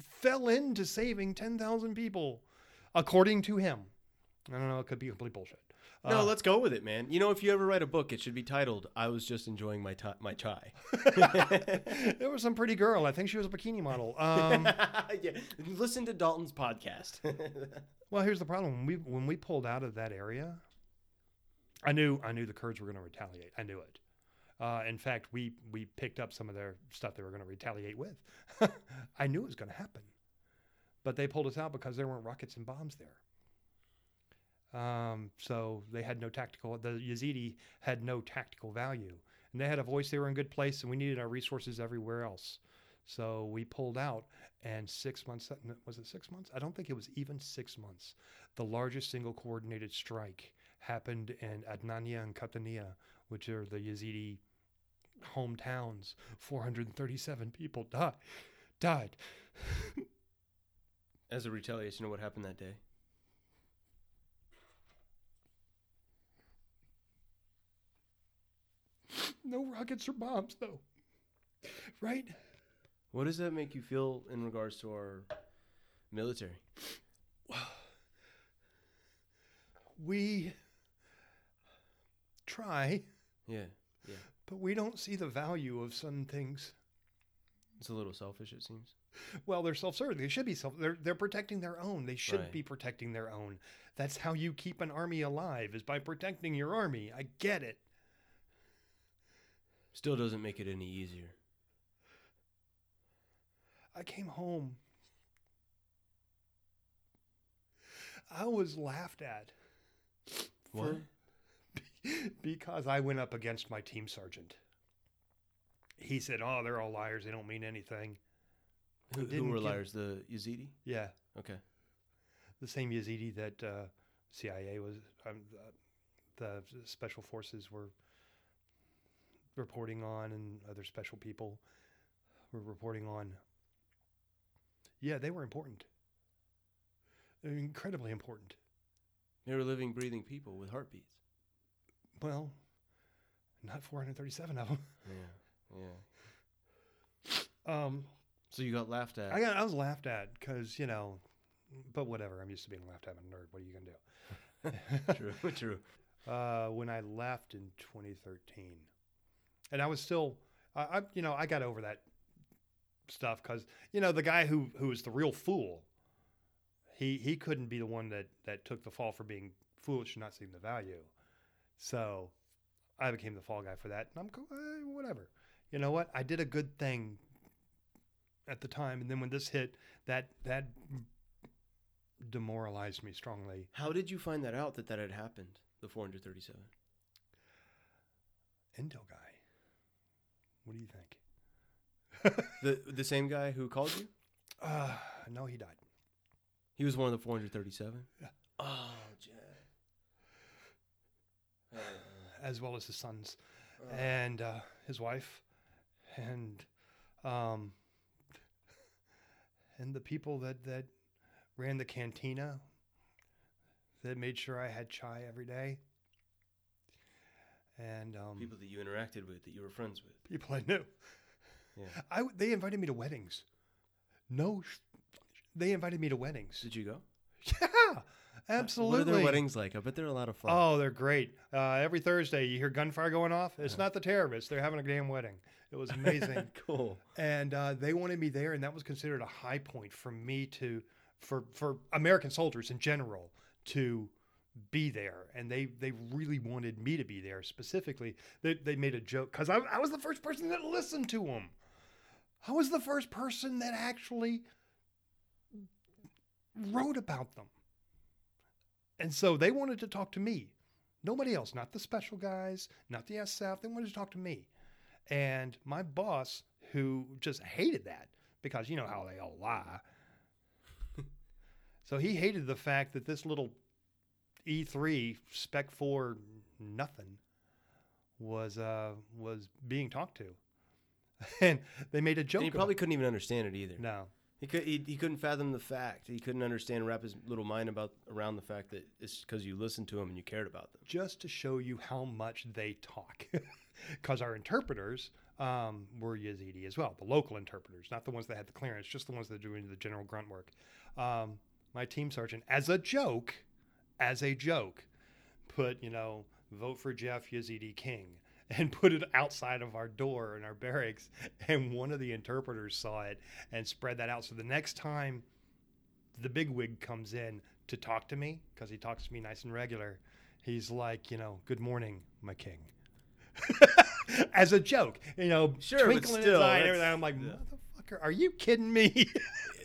fell into saving 10,000 people, according to him. I don't know. It could be complete bullshit. No, Uh, let's go with it, man. You know, if you ever write a book, it should be titled "I was just enjoying my ti my chai." (laughs) there was some pretty girl. I think she was a bikini model. Um, (laughs) yeah, listen to Dalton's podcast. (laughs) well, here's the problem. When we when we pulled out of that area, I knew I knew the Kurds were going to retaliate. I knew it. Uh, in fact, we we picked up some of their stuff they were going to retaliate with. I knew it was going to happen, but they pulled us out because there weren't rockets and bombs there. Um, so they had no tactical. The Yazidi had no tactical value, and they had a voice. They were in good place, and we needed our resources everywhere else. So we pulled out, and six months was it six months? I don't think it was even six months. The largest single coordinated strike happened in Adnania and Qahtaniya, which are the Yazidi hometowns. 437 people died. Died. As a retaliation of what happened that day. No rockets or bombs, though. Right? What does that make you feel in regards to our military? We try, Yeah, but we don't see the value of some things. it's a little selfish. It seems. Well, they're self-serving. They should be self. They're they're protecting their own. They should Right. be protecting their own. That's how you keep an army alive is by protecting your army. I get it. Still doesn't make it any easier. I came home. I was laughed at What? (laughs) because I went up against my team sergeant. He said, "Oh, they're all liars. They don't mean anything." Who, who were liars? The Yazidi? Yeah, Okay. the same Yazidi that uh, CIA was, um, the, the special forces were reporting on, and other special people were reporting on. Yeah, they were important. They're incredibly important. They were living, breathing people with heartbeats. Well, not 437 of them. Yeah. Yeah. Um, So you got laughed at. I got I was laughed at because you know, but whatever. I'm used to being laughed at. I'm a nerd. What are you gonna do? (laughs) true. True. (laughs) uh, when I left in 2013, and I was still, I, I you know, I got over that stuff because you know the guy who who was the real fool, he he couldn't be the one that that took the fall for being foolish and not seeing the value, so I became the fall guy for that, and I'm go eh, whatever. You know what? I did a good thing at the time, and then when this hit, that that demoralized me strongly. How did you find that out that that had happened? The 437. Intel guy. What do you think? (laughs) The the same guy who called you? Uh, (sighs) no, he died. He was one of the 437. Yeah. Oh, Jeff. Uh, as well as his sons uh, and uh, his wife, and um, and the people that that ran the cantina that made sure I had chai every day, and um, people that you interacted with, that you were friends with. people I knew. Yeah. I they invited me to weddings. No, they invited me to weddings. Did you go? Yeah, absolutely. What are their weddings like? I bet they're a lot of fun. Oh, they're great. Uh, every Thursday, you hear gunfire going off. It's not the terrorists; they're having a damn wedding. It was amazing, (laughs) cool. and uh, they wanted me there, and that was considered a high point for me to, for for American soldiers in general to be there, and they they really wanted me to be there specifically. They they made a joke because I, I was the first person that listened to them. I was the first person that actually wrote about them. And so they wanted to talk to me. Nobody else, not the special guys, not the SF. They wanted to talk to me. And my boss, who just hated that because you know how they all lie. (laughs) so he hated the fact that this little E3 Spec 4 nothing was uh, was being talked to. (laughs) And they made a joke. And he probably couldn't even understand it either. no. He, could, he, he couldn't fathom the fact. He couldn't understand, wrap his little mind about around the fact that it's because you listened to him and you cared about them. just to show you how much they talk. (laughs) Because our interpreters um, were Yazidi as well, the local interpreters, not the ones that had the clearance, just the ones that are doing the general grunt work. Um, my team sergeant, as a joke, as a joke, put, you know, vote for Jeff Yazidi King (laughs) and put it outside of our door in our barracks. (laughs) And one of the interpreters saw it and spread that out. So the next time the big wig comes in to talk to me, because he talks to me nice and regular, he's like, you know, good morning, my king. (laughs) As a joke, you know, Sure, twinkling in his eye and everything. I'm like, yeah. motherfucker, are you kidding me?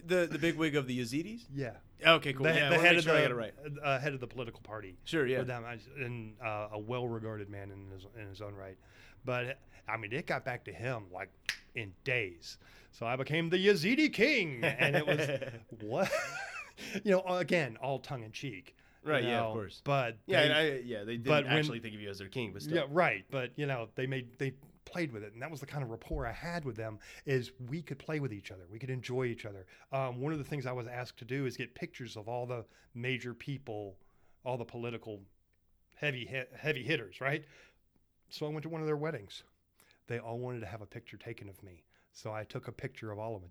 The the big wig of the Yazidis. yeah. Okay, cool. The, yeah, the head of sure the I got it right. uh, head of the political party. Sure, yeah. Them, and uh, a well-regarded man in his in his own right. But I mean, it got back to him like in days. So I became the Yazidi king, and it was (laughs) what (laughs) you know. Again, all tongue in cheek. you Right, yeah, of course. But Yeah, they- I, yeah, they didn't but when- actually think of you as their king, but still. yeah, right. But you know, they made they played with it, and that was the kind of rapport I had with them. Is we could play with each other, we could enjoy each other. Um, one of the things I was asked to do is get pictures of all the major people, all the political heavy heavy hitters, right? So I went to one of their weddings. They all wanted to have a picture taken of me, so I took a picture of all of them.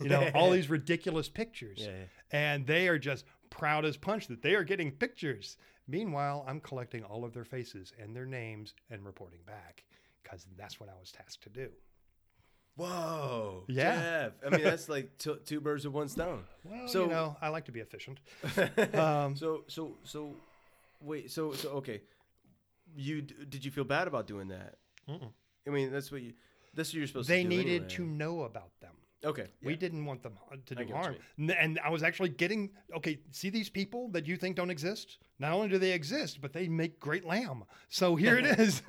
You know, all (laughs) these ridiculous pictures Yeah, yeah. and they are just proud as punch that they are getting pictures. Meanwhile, I'm collecting all of their faces and their names and reporting back because that's what I was tasked to do. Whoa. Yeah. Jeff. I mean, that's like t- two birds with one stone. (laughs) Well, So- you know, I like to be efficient. (laughs) Um, so so so wait so so okay you did you feel bad about doing that Mm-mm. i mean that's what you that's what you're supposed they to do They needed anyway. to know about. Okay. We yeah. didn't want them to do harm. And I was actually getting okay. See these people that you think don't exist? Not only do they exist, but they make great lamb. So here it (laughs) is.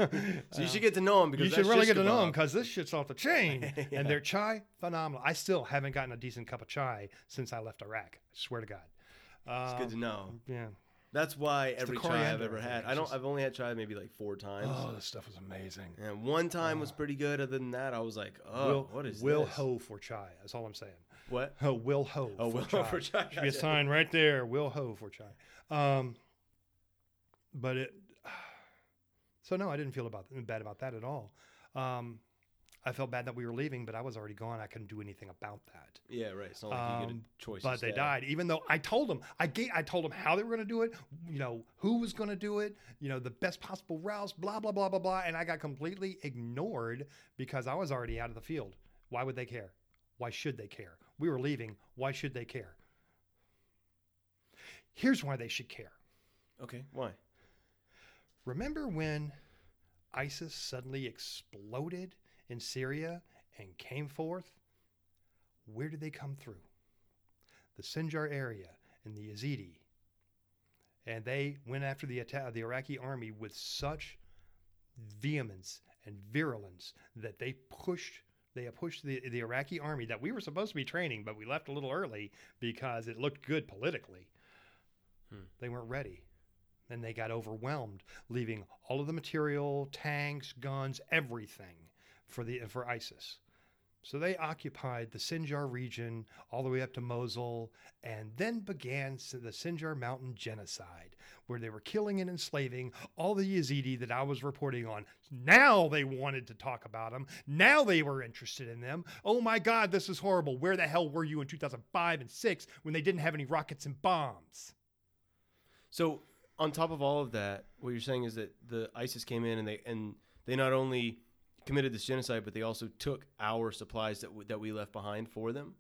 So you (laughs) should get to know them because you should really get to know them because this shit's off the chain. (laughs) Yeah. And their chai, phenomenal. I still haven't gotten a decent cup of chai since I left Iraq. I swear to God. It's good to Um, know. Yeah. That's why the every chai I've ever had. I don't. just- I've only had chai maybe like four times. Oh, this stuff was amazing. And one time was pretty good. Other than that, I was like, oh, Will, what is Will this? Ho for chai. That's all I'm saying. What? Oh, Will Ho. Oh, for Will chai. Ho for chai, Should be a sign right there. Will Ho for chai. Um, but it. (sighs) So no, I didn't feel about bad about that at all. Um, I felt bad that we were leaving, but I was already gone. I couldn't do anything about that. Yeah, right. It's not like you get Um, a choice. But they stay. died, even though I told them. I gave, I told them how they were going to do it. You know who was going to do it. You know the best possible routes. Blah blah blah blah blah. And I got completely ignored because I was already out of the field. Why would they care? Why should they care? We were leaving. Why should they care? Here's why they should care. Okay. Why? Remember when ISIS suddenly exploded in Syria and came forth? Where did they come through? The Sinjar area and the Yazidi. And they went after the the Iraqi army with such vehemence and virulence that they pushed they pushed the, the Iraqi army that we were supposed to be training, but we left a little early because it looked good politically. Hmm. They weren't ready. And they got overwhelmed, leaving all of the material, tanks, guns, everything for the for ISIS. So they occupied the Sinjar region all the way up to Mosul, and then began the Sinjar Mountain Genocide, where they were killing and enslaving all the Yazidi that I was reporting on. Now they wanted to talk about them. Now they were interested in them. Oh my God, this is horrible. Where the hell were you in 2005 and 6 when they didn't have any rockets and bombs? So on top of all of that, what you're saying is that the ISIS came in and they and they not only committed this genocide, but they also took our supplies that w- that we left behind for them.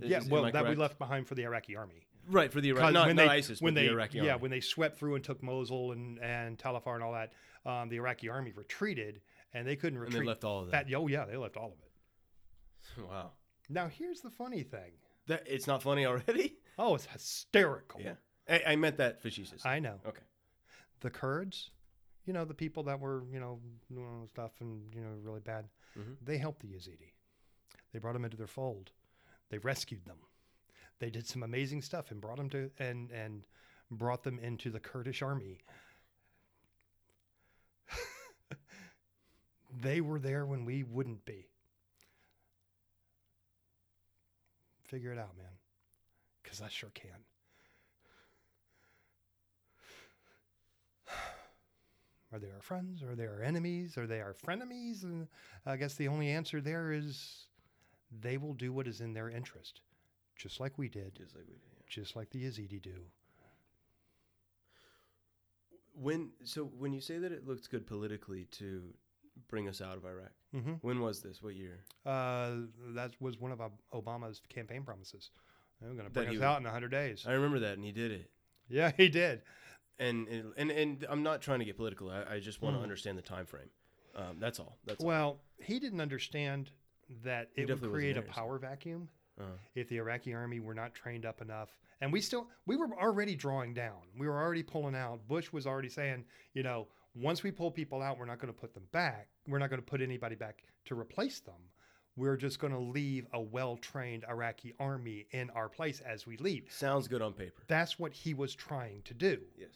Is- yeah, is- well, that we left behind for the Iraqi army. Right for the Iraqi, not, when not they, ISIS, when but they, the Iraqi yeah, army. when they swept through and took Mosul and and Talafar and all that, um, the Iraqi army retreated, and they couldn't retreat. and they left all of that. that. Oh yeah, they left all of it. (laughs) wow, Now here's the funny thing. that it's not funny already. Oh, it's hysterical. Yeah, I, I meant that facetious. I know. okay. The Kurds, you know, the people that were, you know, doing stuff and you know really bad, Mhm. they helped the Yazidi. They brought them into their fold. They rescued them. They did some amazing stuff and brought them to and and brought them into the Kurdish army. (laughs) they were there when we wouldn't be. Figure it out, man. Because I sure can. Are they our friends? Are they our enemies? Are they our frenemies? And I guess the only answer there is they will do what is in their interest, just like we did, Just like we did. yeah. just like the Yazidi do. When so when you say that it looks good politically to bring us out of Iraq, Mm-hmm. when was this? What year? Uh, that was one of Obama's campaign promises. They're going to bring us would- out in 100 days. I remember that, and he did it. Yeah, he did. And and and, I'm not trying to get political. I, I just want to Mm. understand the time frame. Um, that's all. That's all. Well, he didn't understand that it would create a power vacuum Uh, if the Iraqi army were not trained up enough. And we still, we were already drawing down. We were already pulling out. Bush was already saying, you know, once we pull people out, we're not going to put them back. We're not going to put anybody back to replace them. We're just going to leave a well trained Iraqi army in our place as we leave. sounds good on paper. That's what he was trying to do. Yes.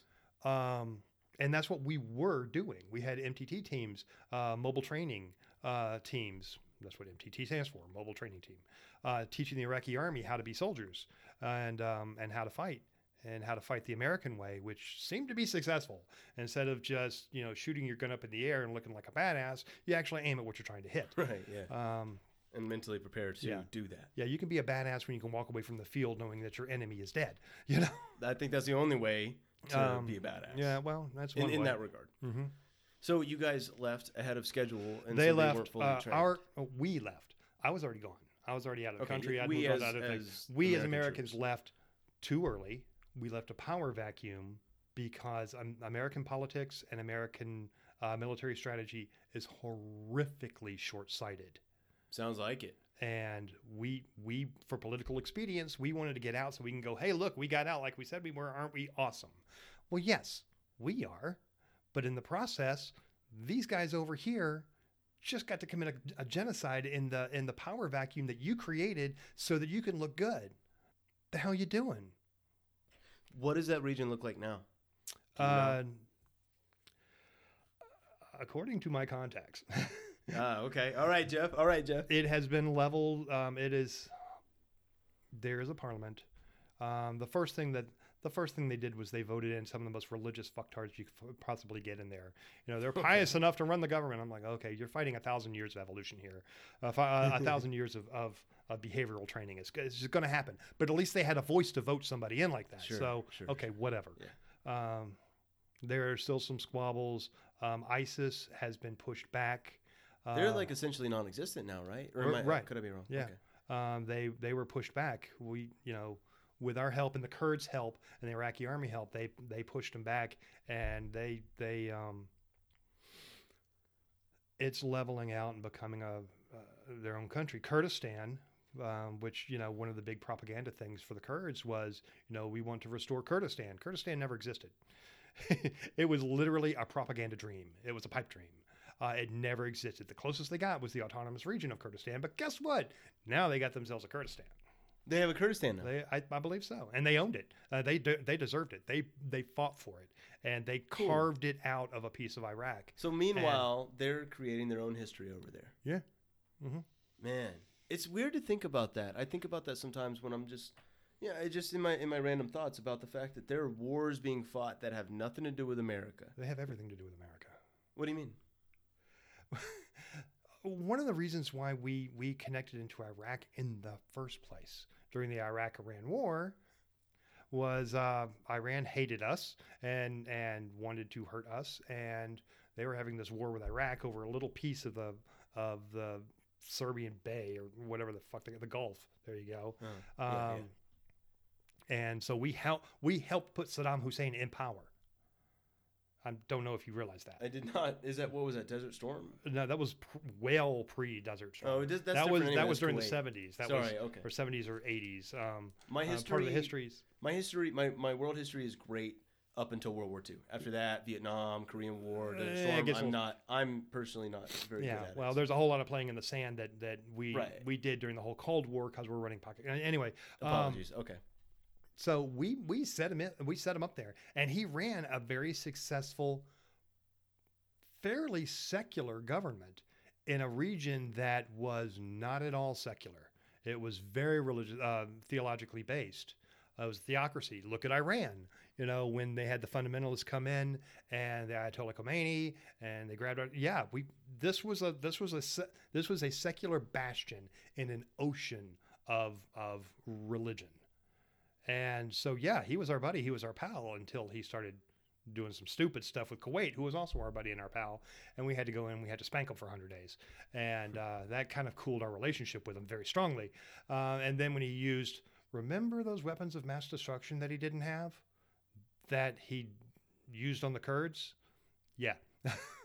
Um, and that's what we were doing. We had MTT teams, uh, mobile training uh, teams. That's what MTT stands for, mobile training team, uh, teaching the Iraqi army how to be soldiers and um, and how to fight and how to fight the American way, which seemed to be successful. Instead of just you know shooting your gun up in the air and looking like a badass, you actually aim at what you're trying to hit. Right. Yeah. Um, and mentally prepared to yeah. do that. yeah, you can be a badass when you can walk away from the field knowing that your enemy is dead. (laughs) You know. I think that's the only way to Um, be a badass. Yeah. Well, that's In, one in way. that regard. hmm So you guys left ahead of schedule, and they so left. They weren't fully uh, our uh, we left. I was already gone. I was already out of the Okay, country. I'd we moved on to as- other things. as We as Americans troops. left too early. We left a power vacuum because um, American politics and American uh, military strategy is horrifically short-sighted. Sounds like it. And we we for political expedience we wanted to get out so we can go hey look we got out. Like we said we were aren't we awesome? Well yes we are. But in the process these guys over here just got to commit a, a genocide in the in the power vacuum that you created so that you can look good. The hell you doing? What does that region look like now? Do you know? uh, according to my contacts (laughs) ah, okay. All right, Jeff. All right, Jeff. it has been leveled. Um, it is there is a parliament. Um, the first thing that the first thing they did was they voted in some of the most religious fucktards you could possibly get in there. You know, they're pious enough to run the government. I'm like, okay, you're fighting a thousand years of evolution here, uh, uh, a (laughs) thousand years of, of, of behavioral training. It's, it's just going to happen. But at least they had a voice to vote somebody in like that. Sure, so sure, okay, whatever. Um, there are still some squabbles. Um, ISIS has been pushed back. They're Uh, like essentially non-existent now, right? r- am I- right. Could I be wrong? Yeah. Okay. um, they they were pushed back. We you know with our help and the Kurds' help and the Iraqi army help, they they pushed them back, and they they um, it's leveling out and becoming a uh, their own country. Kurdistan, um, which you know one of the big propaganda things for the Kurds was you know we want to restore Kurdistan. Kurdistan never existed. (laughs) it was literally a propaganda dream. It was a pipe dream. Uh, it never existed. The closest they got was the autonomous region of Kurdistan. But guess what? Now they got themselves a Kurdistan. They have a Kurdistan now. They, I, I believe so, and they owned it. Uh, they de- they deserved it. They they fought for it, and they Cool. carved it out of a piece of Iraq. so meanwhile, they're creating their own history over there. Yeah. Man, it's weird to think about that. I think about that sometimes when I'm just, yeah, I just in my in my random thoughts about the fact that there are wars being fought that have nothing to do with America. They have everything to do with America. What do you mean? One of the reasons why we we connected into Iraq in the first place during the Iraq-Iran war was uh, Iran hated us and and wanted to hurt us, and they were having this war with Iraq over a little piece of the of the Serbian Bay or whatever the fuck they, the Gulf. There you go. Oh, yeah, Um, And so we helped we helped put Saddam Hussein in power. I don't know if you realize that. I did not. Is that what was that? Desert Storm? No, that was pr- well pre Desert Storm. Oh, does, that's that was that was during the seventies. That Sorry, was okay. or seventies or eighties. Um, My uh, history. part of the histories. My history. My my world history is great up until World War II. After that, Vietnam, Korean War, Desert Eh, Storm. I'm not. I'm personally not very Yeah, good at well, it. there's a whole lot of playing in the sand that that we Right. we did during the whole Cold War because we're running pocket. Anyway, um, Apologies. okay. So we we set him in, we set him up there, and he ran a very successful, fairly secular government in a region that was not at all secular. It was very religious, uh, theologically based. Uh, it was theocracy. Look at Iran. You know, when they had the fundamentalists come in and the Ayatollah Khomeini and they grabbed. our- Yeah, we. This was a this was a this was a secular bastion in an ocean of of religion. And so, yeah, he was our buddy. He was our pal until he started doing some stupid stuff with Kuwait, who was also our buddy and our pal. And we had to go in, we had to spank him for 100 days. And uh, that kind of cooled our relationship with him very strongly. Uh, and then when he used, remember those weapons of mass destruction that he didn't have? That he used on the Kurds? Yeah. (laughs)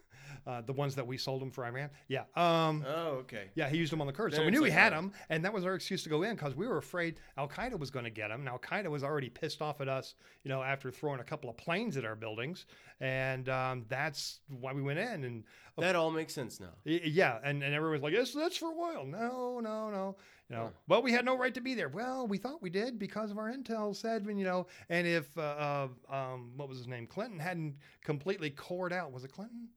uh, the ones that we sold him for Iran? Yeah. Um, Oh, okay. yeah, he used them on the Kurds. So we knew he had uh, them, and that was our excuse to go in because we were afraid Al Qaeda was going to get them. And Al Qaeda was already pissed off at us, you know, after throwing a couple of planes at our buildings, and um, that's why we went in. And That all makes sense now. yeah, and, and everyone's like, "Yes, that's for oil." No, no, no. You know, Huh. well, we had no right to be there. Well, we thought we did because of our intel said, when, you know, and if uh, uh, um, what was his name, Clinton hadn't completely cored out, was it Clinton?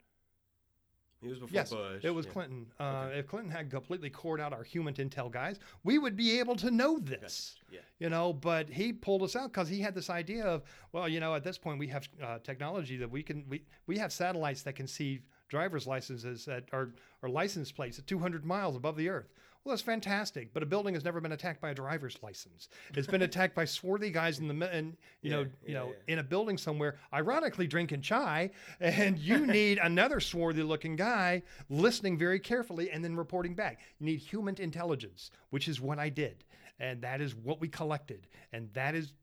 He was before Yes, Bush. it was yeah. Clinton. Uh, Okay. If Clinton had completely cored out our human intel guys, we would be able to know this. Yeah. You know, but he pulled us out because he had this idea of, well, you know, at this point we have uh, technology that we can we we have satellites that can see driver's licenses at or or license plates at 200 miles above the earth. Well, that's fantastic, but a building has never been attacked by a driver's license. It's been attacked by swarthy guys in the and you know Yeah, you yeah, know yeah. in a building somewhere, ironically drinking chai, and you (laughs) need another swarthy looking guy listening very carefully and then reporting back. You need human intelligence, which is what I did, and that is what we collected, and that is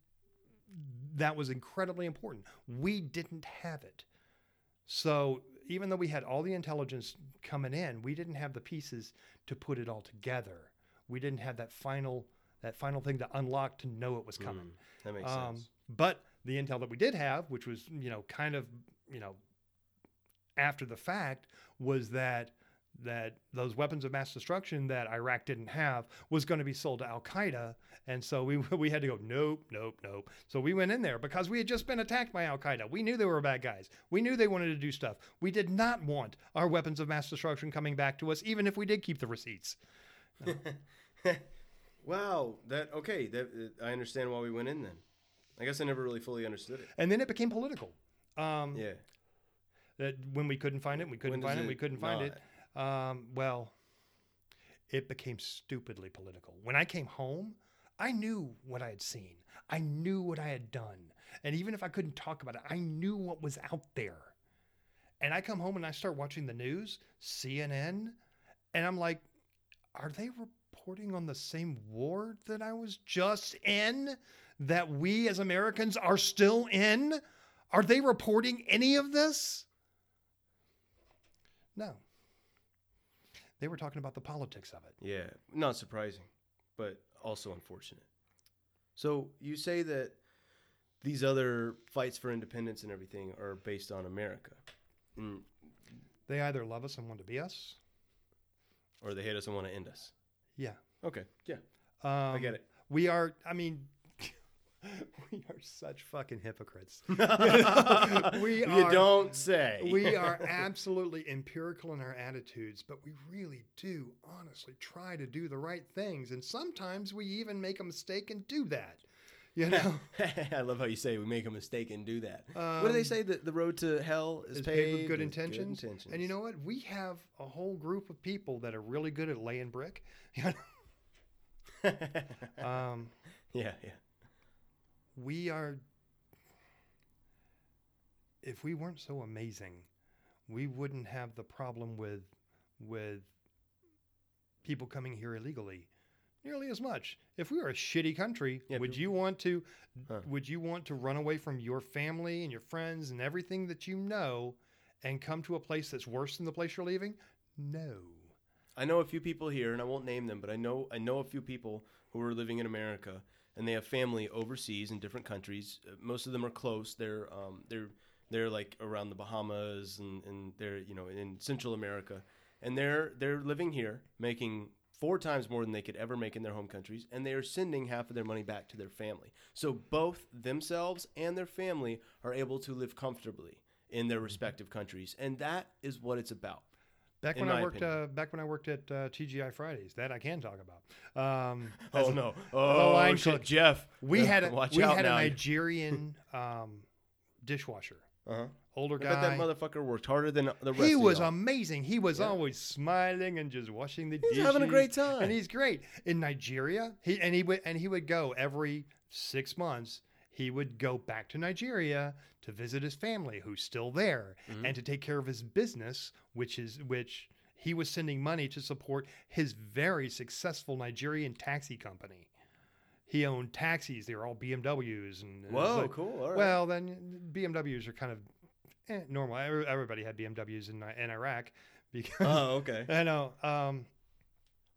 that was incredibly important. We didn't have it. So even though we had all the intelligence coming in, we didn't have the pieces to put it all together. we didn't have that final that final thing to unlock to know it was coming. Mm, that makes Um, sense. but the intel that we did have, which was you know kind of you know after the fact, was that that those weapons of mass destruction that Iraq didn't have was going to be sold to Al Qaeda, and so we (laughs) we had to go nope nope nope. So we went in there because we had just been attacked by Al Qaeda. We knew they were bad guys. We knew they wanted to do stuff. We did not want our weapons of mass destruction coming back to us, even if we did keep the receipts. (laughs) Wow. That okay. That uh, I understand why we went in then. I guess I never really fully understood it. And then it became political. Um, Yeah. that when we couldn't find it, we couldn't find it, it we couldn't find it. Um, well, it became stupidly political. When I came home, I knew what I had seen. I knew what I had done. And even if I couldn't talk about it, I knew what was out there. And I come home and I start watching the news, CNN, and I'm like, are they reporting on the same war that I was just in? That we as Americans are still in? Are they reporting any of this? No. They were talking about the politics of it. Yeah. Not surprising, but also unfortunate. So you say that these other fights for independence and everything are based on America, Mm, They either love us and want to be us. or they hate us and want to end us. Yeah. Okay. Yeah. Um, I get it. We are, I mean, (laughs) we are such fucking hypocrites. (laughs) (laughs) we you don't say. we are absolutely empirical in our attitudes, but we really do honestly try to do the right things. And sometimes we even make a mistake and do that. You know? I love how you say we make a mistake and do that. what do they Um, say? That the road to hell is, is paved with good with intentions. And you know what? We have a whole group of people that are really good at laying brick. You know? um, yeah, yeah. We are. If we weren't so amazing, we wouldn't have the problem with with people coming here illegally nearly as much. If we were a shitty country, Yeah, would you want to Huh. would you want to run away from your family and your friends and everything that you know and come to a place that's worse than the place you're leaving? No. I know a few people here, and I won't name them, but I know I know a few people who are living in America, and they have family overseas in different countries. Uh, Most of them are close. They're um, they're they're like around the Bahamas, and, and they're you know in Central America, and they're they're living here, making four times more than they could ever make in their home countries, and they are sending half of their money back to their family. So both themselves and their family are able to live comfortably in their respective countries, and that is what it's about. Back when I worked, uh, back when I worked at uh, TGI Fridays, that I can talk about. Um, (laughs) Oh no! Oh line shit, cook, Jeff. We (laughs) had a, watch we had a. Nigerian (laughs) um, dishwasher, Uh-huh. older I bet that motherfucker worked harder than the rest. He was amazing. He was Yeah. always smiling and just washing the dishes. He's dishes. having a great time. and he's great in Nigeria. He and he would and he would go every six months. He would go back to Nigeria to visit his family, who's still there, Mm-hmm. and to take care of his business, which is which he was sending money to support his very successful Nigerian taxi company. He owned taxis; they were all BMWs, and Whoa, like- cool. Right. well, then BMWs are kind of eh, normal. Everybody had BMWs in, in Iraq because oh, okay. (laughs) I know. Um,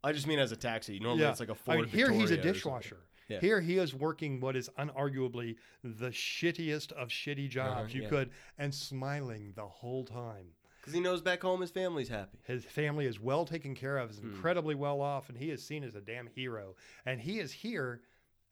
I just mean as a taxi. Normally yeah, it's like a Ford. mean, here he's a Victoria or something. dishwasher. Yeah. Here he is working what is unarguably the shittiest of shitty jobs Uh-huh, you yeah. could, and smiling the whole time. Because he knows back home his family's happy. His family is well taken care of, is Hmm. incredibly well off, and he is seen as a damn hero. And he is here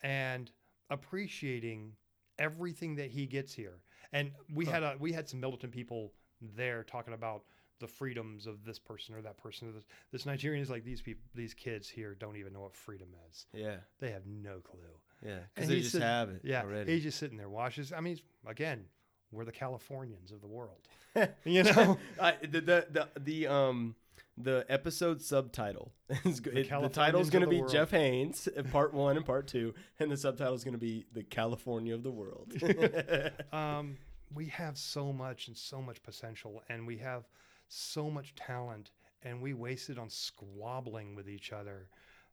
and appreciating everything that he gets here. And we had a we had some militant people there talking about the freedoms of this person or that person. Or this, this Nigerian is like these people, these kids here don't even know what freedom is. Yeah, They have no clue. yeah. Because they just sit- have it Yeah, already. he's just sitting there washes. I mean, again, we're the Californians of the world. (laughs) you know, I, the, the the the um the episode subtitle (laughs) is good. The It- The, title's Californians going to be world. Jeff Haynes, uh, part one and part two, and the subtitle is going to be the California of the world. (laughs) um, we have so much and so much potential, and we have so much talent, and we wasted on squabbling with each other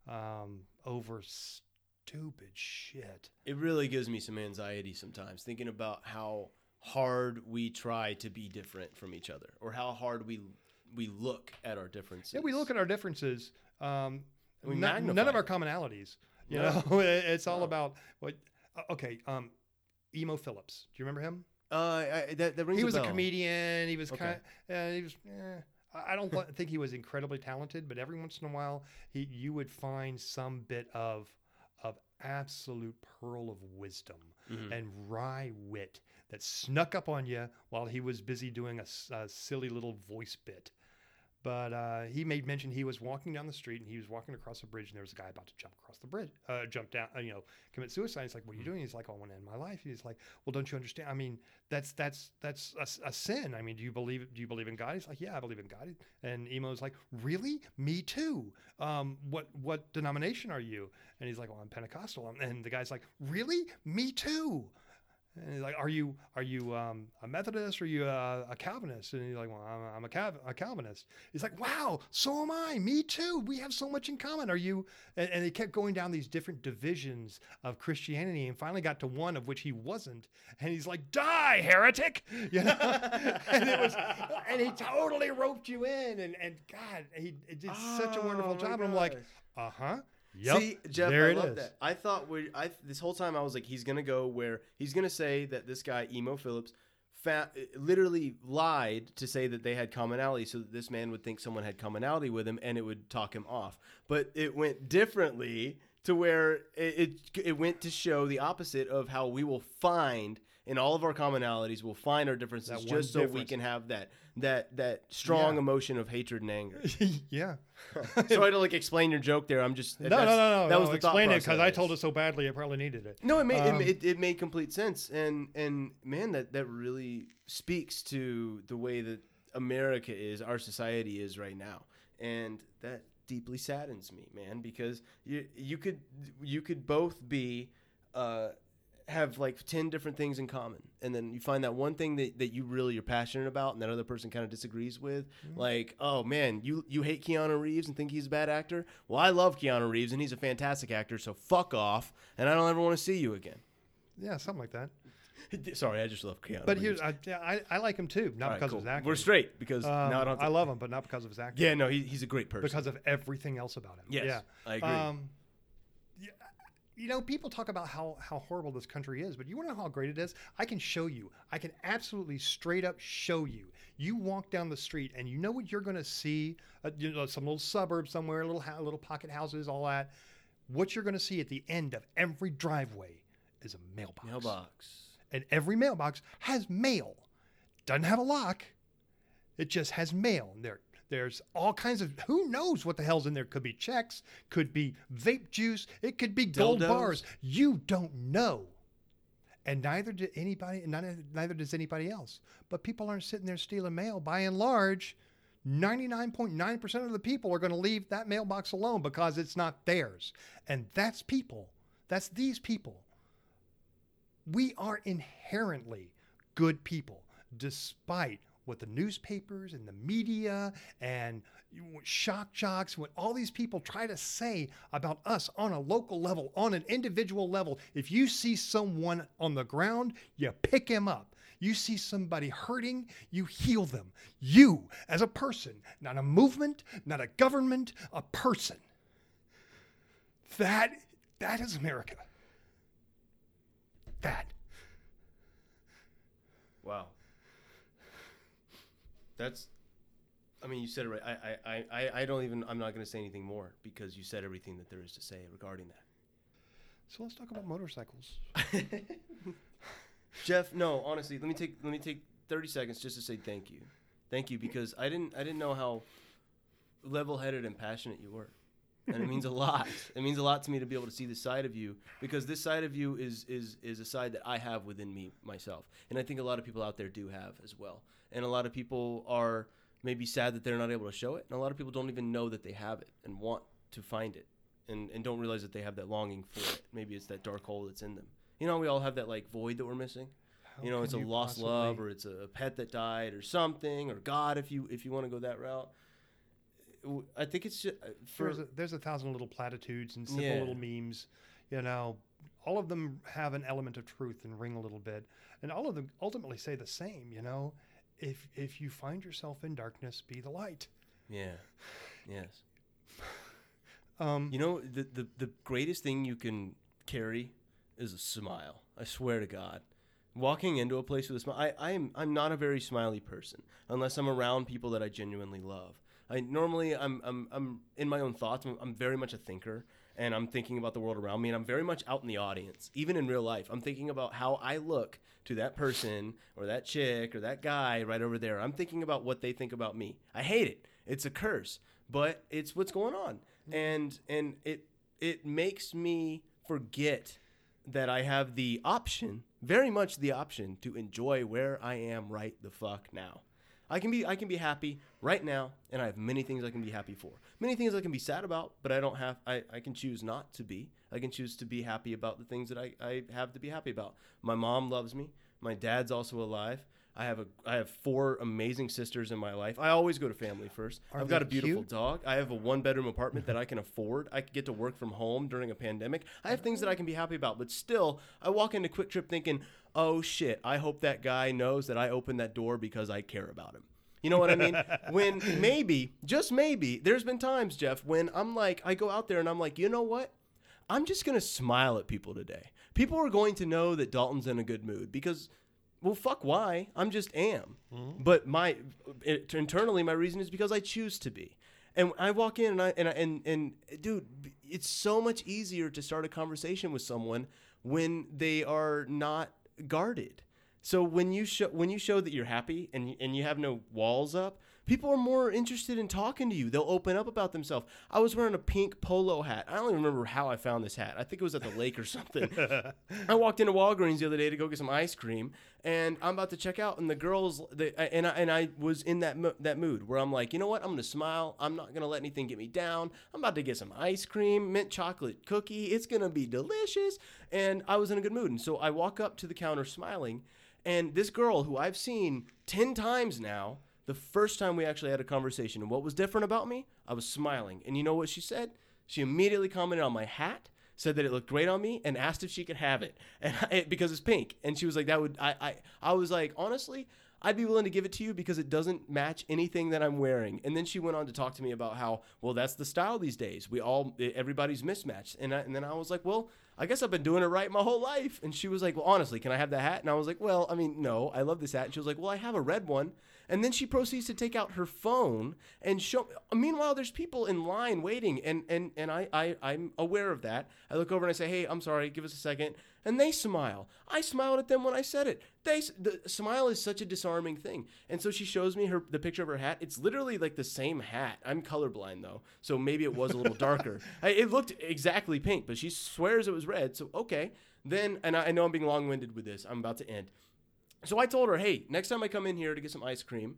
um, over stupid shit. it really gives me some anxiety sometimes thinking about how hard we try to be different from each other, or how hard we we look at our differences. Yeah, we look at our differences. Um, none of our commonalities. You No. know, (laughs) it's all No. about what. uh, Okay, um, Emo Phillips. Do you remember him? Uh, I, that, that rings he was a, a, comedian. He was Okay. kind. Uh, he was. Eh, I don't (laughs) think he was incredibly talented, but every once in a while, he you would find some bit of of absolute pearl of wisdom Mhm. and wry wit that snuck up on you while he was busy doing a silly little voice bit. But uh, he made mention he was walking down the street and he was walking across a bridge and there was a guy about to jump across the bridge, uh, jump down, uh, you know, commit suicide. He's like, "What are you doing?" He's like, "Oh, "I want to end my life." He's like, "Well, don't you understand? I mean, that's that's that's a, a sin. I mean, do you believe do you believe in God?" He's like, "Yeah, I believe in God." And Emo's like, "Really? Me too. Um, what what denomination are you?" And he's like, "Well, I'm Pentecostal." And the guy's like, "Really? Me too." And he's like, "Are you are you um, a Methodist or are you a, a Calvinist?" And he's like, "Well, I'm, a- I'm a, Calv- a Calvinist." He's like, "Wow, so am I. Me too. We have so much in common. Are you?" And, and they kept going down these different divisions of Christianity, and finally got to one of which he wasn't. And he's like, "Die, heretic!" (laughs) You know. (laughs) and it was, and he totally roped you in. And and God, he, he did such a wonderful Oh, job. And I'm like, "Uh huh." Yep. See, Jeff, there I love is. that. I thought we, I this whole time I was like, he's gonna go where he's gonna say that this guy Emo Phillips, fa- literally lied to say that they had commonality, so that this man would think someone had commonality with him, and it would talk him off. But it went differently to where it it, it went to show the opposite of how we will find. In all of our commonalities, we'll find our differences just so we can have that that that strong Yeah. emotion of hatred and anger. (laughs) yeah. (laughs) Sorry to like explain your joke there. I'm just No, no, no, no. That no, was the explain it because I told it so badly. I probably needed it. No, it made Um, it, it, it made complete sense, and and man, that that really speaks to the way that America is, our society is right now, and that deeply saddens me, man, because you you could you could both be. Uh, have like 10 different things in common and then you find that one thing that, that you really are passionate about and that other person kind of disagrees with like oh man you you hate keanu reeves and think he's a bad actor well i love keanu reeves and he's a fantastic actor so fuck off and i don't ever want to see you again Yeah, something like that. (laughs) sorry i just love keanu But here's, I, yeah, I, I like him too, not right, because cool. of his acting. we're straight because Um, now i don't to, I love him, but not because of his acting. yeah no he, he's a great person because of everything else about him. yes Yeah. i agree Um, you know, people talk about how, how horrible this country is, but you want to know how great it is? I can show you. I can absolutely straight up show you. You walk down the street, and you know what you're going to see? Uh, you know, some little suburb somewhere, little ho- little pocket houses, all that. What you're going to see at the end of every driveway is a mailbox. mailbox And every mailbox has mail. Doesn't have a lock. It just has mail. And there, there's all kinds of who knows what the hell's in there. Could be checks, could be vape juice, it could be gold Dildos. bars. You don't know. And neither did anybody, neither, neither does anybody else. But people aren't sitting there stealing mail. By and large, 99.9% of the people are going to leave that mailbox alone because it's not theirs. And that's people. That's these people we are inherently good people, despite what the newspapers and the media and shock jocks, what all these people try to say about us on a local level, on an individual level. If you see someone on the ground, you pick him up. You see somebody hurting, you heal them. You, as a person, not a movement, not a government, a person. That that is America. That. Wow. That's. I mean, you said it right. I, I, I, I don't even. I'm not going to say anything more because you said everything that there is to say regarding that. So let's talk about motorcycles. (laughs) (laughs) Jeff, no, honestly, let me take let me take 30 seconds just to say thank you, thank you because I didn't I didn't know how level-headed and passionate you were, and it means a (laughs) lot. It means a lot to me to be able to see this side of you because this side of you is is is a side that I have within me myself, and I think a lot of people out there do have as well, and a lot of people are maybe sad that they're not able to show it, and a lot of people don't even know that they have it and want to find it, and and don't realize that they have that longing for it. Maybe it's that dark hole that's in them. You know, we all have that like void that we're missing you know, it's a lost love, or it's a pet that died, or something, or God, if you if you want to go that route. I think it's just uh, for There's a, there's a thousand little platitudes and simple Yeah. little memes. You know, all of them have an element of truth and ring a little bit, and all of them ultimately say the same. You know, if if you find yourself in darkness, be the light. yeah, yes, (sighs) Um, You know, the, the the greatest thing you can carry is a smile. I swear to God. Walking into a place with a smile, I, I am I'm not a very smiley person unless I'm around people that I genuinely love. I normally I'm I'm, I'm in my own thoughts. I'm, I'm very much a thinker, and I'm thinking about the world around me, and I'm very much out in the audience, even in real life. I'm thinking about how I look to that person or that chick or that guy right over there. I'm thinking about what they think about me. I hate it. It's a curse, but it's what's going on, mm-hmm. and and it it makes me forget that I have the option, very much the option, to enjoy where I am right the fuck now. I can be I can be happy right now, and I have many things I can be happy for. Many things I can be sad about, but I don't have I, I can choose not to be. I can choose to be happy about the things that I, I have to be happy about. My mom loves me. My dad's also alive. I have a I have four amazing sisters in my life. I always go to family first. Are I've got a beautiful cute? dog. I have a one bedroom apartment that I can (laughs) afford. I could get to work from home during a pandemic. I have things that I can be happy about, but still, I walk into QuikTrip thinking, "Oh shit! I hope that guy knows that I opened that door because I care about him." You know what I mean? (laughs) when maybe, just maybe, there's been times, Jeff, when I'm like, I go out there and I'm like, you know what? I'm just gonna smile at people today. People are going to know that Dalton's in a good mood because, well, fuck why? I'm just am. Mm-hmm. But my eh, it, internally, my reason is because I choose to be. And I walk in and I and I, and and dude, it's so much easier to start a conversation with someone when they are not guarded. So when you show when you show that you're happy and and you have no walls up, people are more interested in talking to you. They'll open up about themselves. I was wearing a pink polo hat. I don't even remember how I found this hat. I think it was at the lake or something. (laughs) I walked into Walgreens the other day to go get some ice cream, and I'm about to check out, and the girls, the, and I, and I was in that mo- that mood where I'm like, you know what? I'm gonna smile. I'm not gonna let anything get me down. I'm about to get some ice cream, mint chocolate cookie. It's gonna be delicious, and I was in a good mood. And so I walk up to the counter smiling, and this girl who I've seen ten times now. The first time we actually had a conversation, and what was different about me? I was smiling, and you know what she said? She immediately commented on my hat said that it looked great on me and asked if she could have it. (laughs) And I, because it's pink. And she was like that would I, I i was like honestly i'd be willing to give it to you because it doesn't match anything that i'm wearing. And then she went on to talk to me about how well that's the style these days. We all everybody's mismatched. And, I, and then i was like well i guess i've been doing it right my whole life. And she was like well honestly can i have that hat? And i was like well i mean no i love this hat. And she was like well i have a red one and then she proceeds to take out her phone and show. Meanwhile, there's people in line waiting, and and and I, I I'm aware of that. I look over and I say, "Hey, I'm sorry. Give us a second. And they smile. I smiled at them when I said it. They the smile is such a disarming thing. And so she shows me her the picture of her hat. It's literally like the same hat. I'm colorblind though, so maybe it was a little darker. (laughs) I, it looked exactly pink, but she swears it was red. So okay, then and I, I know I'm being long-winded with this. I'm about to end. So I told her, hey, next time I come in here to get some ice cream,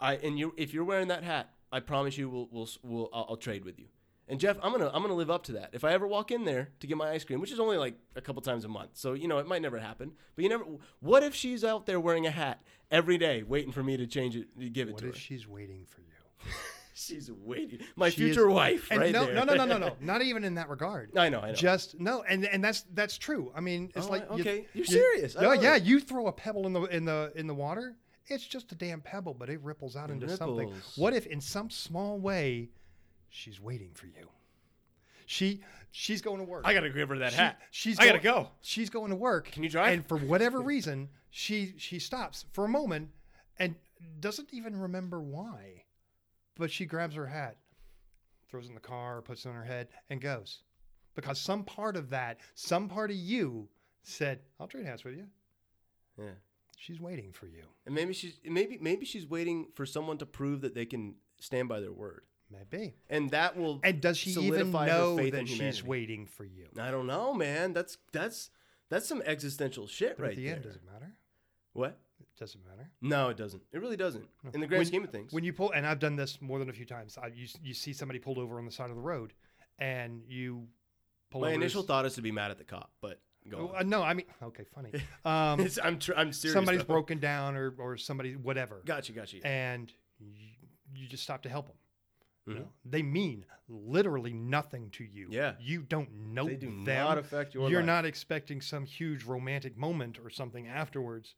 I and you if you're wearing that hat, I promise you we'll we'll, we'll I'll, I'll trade with you. And Jeff, I'm gonna I'm gonna live up to that. If I ever walk in there to get my ice cream, which is only like a couple times a month, so you know it might never happen. But you never. What if she's out there wearing a hat every day, waiting for me to change it, to give it what to if she's waiting for you? (laughs) (laughs) she's waiting. My She is- future wife, And right no, there. no, no, no, no, no, (laughs) not even in that regard. I know, I know. Just no, and and that's that's true. I mean, it's Oh, like you- okay. You're serious. I No, yeah, you throw a pebble in the in the in the water. It's just a damn pebble, but it ripples out It into something. What if, in some small way, she's waiting for you? She she's going to work. I gotta give her that She- hat. She's I gotta go- go. She's going to work. Can you drive? And for whatever reason, she she stops for a moment and doesn't even remember why. But she grabs her hat, throws it in the car, puts it on her head, and goes. Because some part of that, some part of you said, I'll trade hats with you. Yeah. She's waiting for you. And maybe she's maybe maybe she's waiting for someone to prove that they can stand by their word, Maybe. and that will. And does she even know that she's waiting for you? I don't know, man. That's that's that's some existential shit But right at the there. end, does it matter? What? Doesn't matter. No, it doesn't. It really doesn't. In the grand When- scheme of things. When you pull, and I've done this more than a few times. I, you you see somebody pulled over on the side of the road, and you pull over. My initial thought is to be mad at the cop, but go. Uh, on. no, I mean, okay, funny. (laughs) Um, It's, I'm tr- I'm serious. somebody's though. broken down, or or somebody whatever, Gotcha, gotcha. and you, you just stop to help them. Mhm. They mean literally nothing to you. Yeah. you don't know They do them. not affect your You're life. not expecting some huge romantic moment or something afterwards.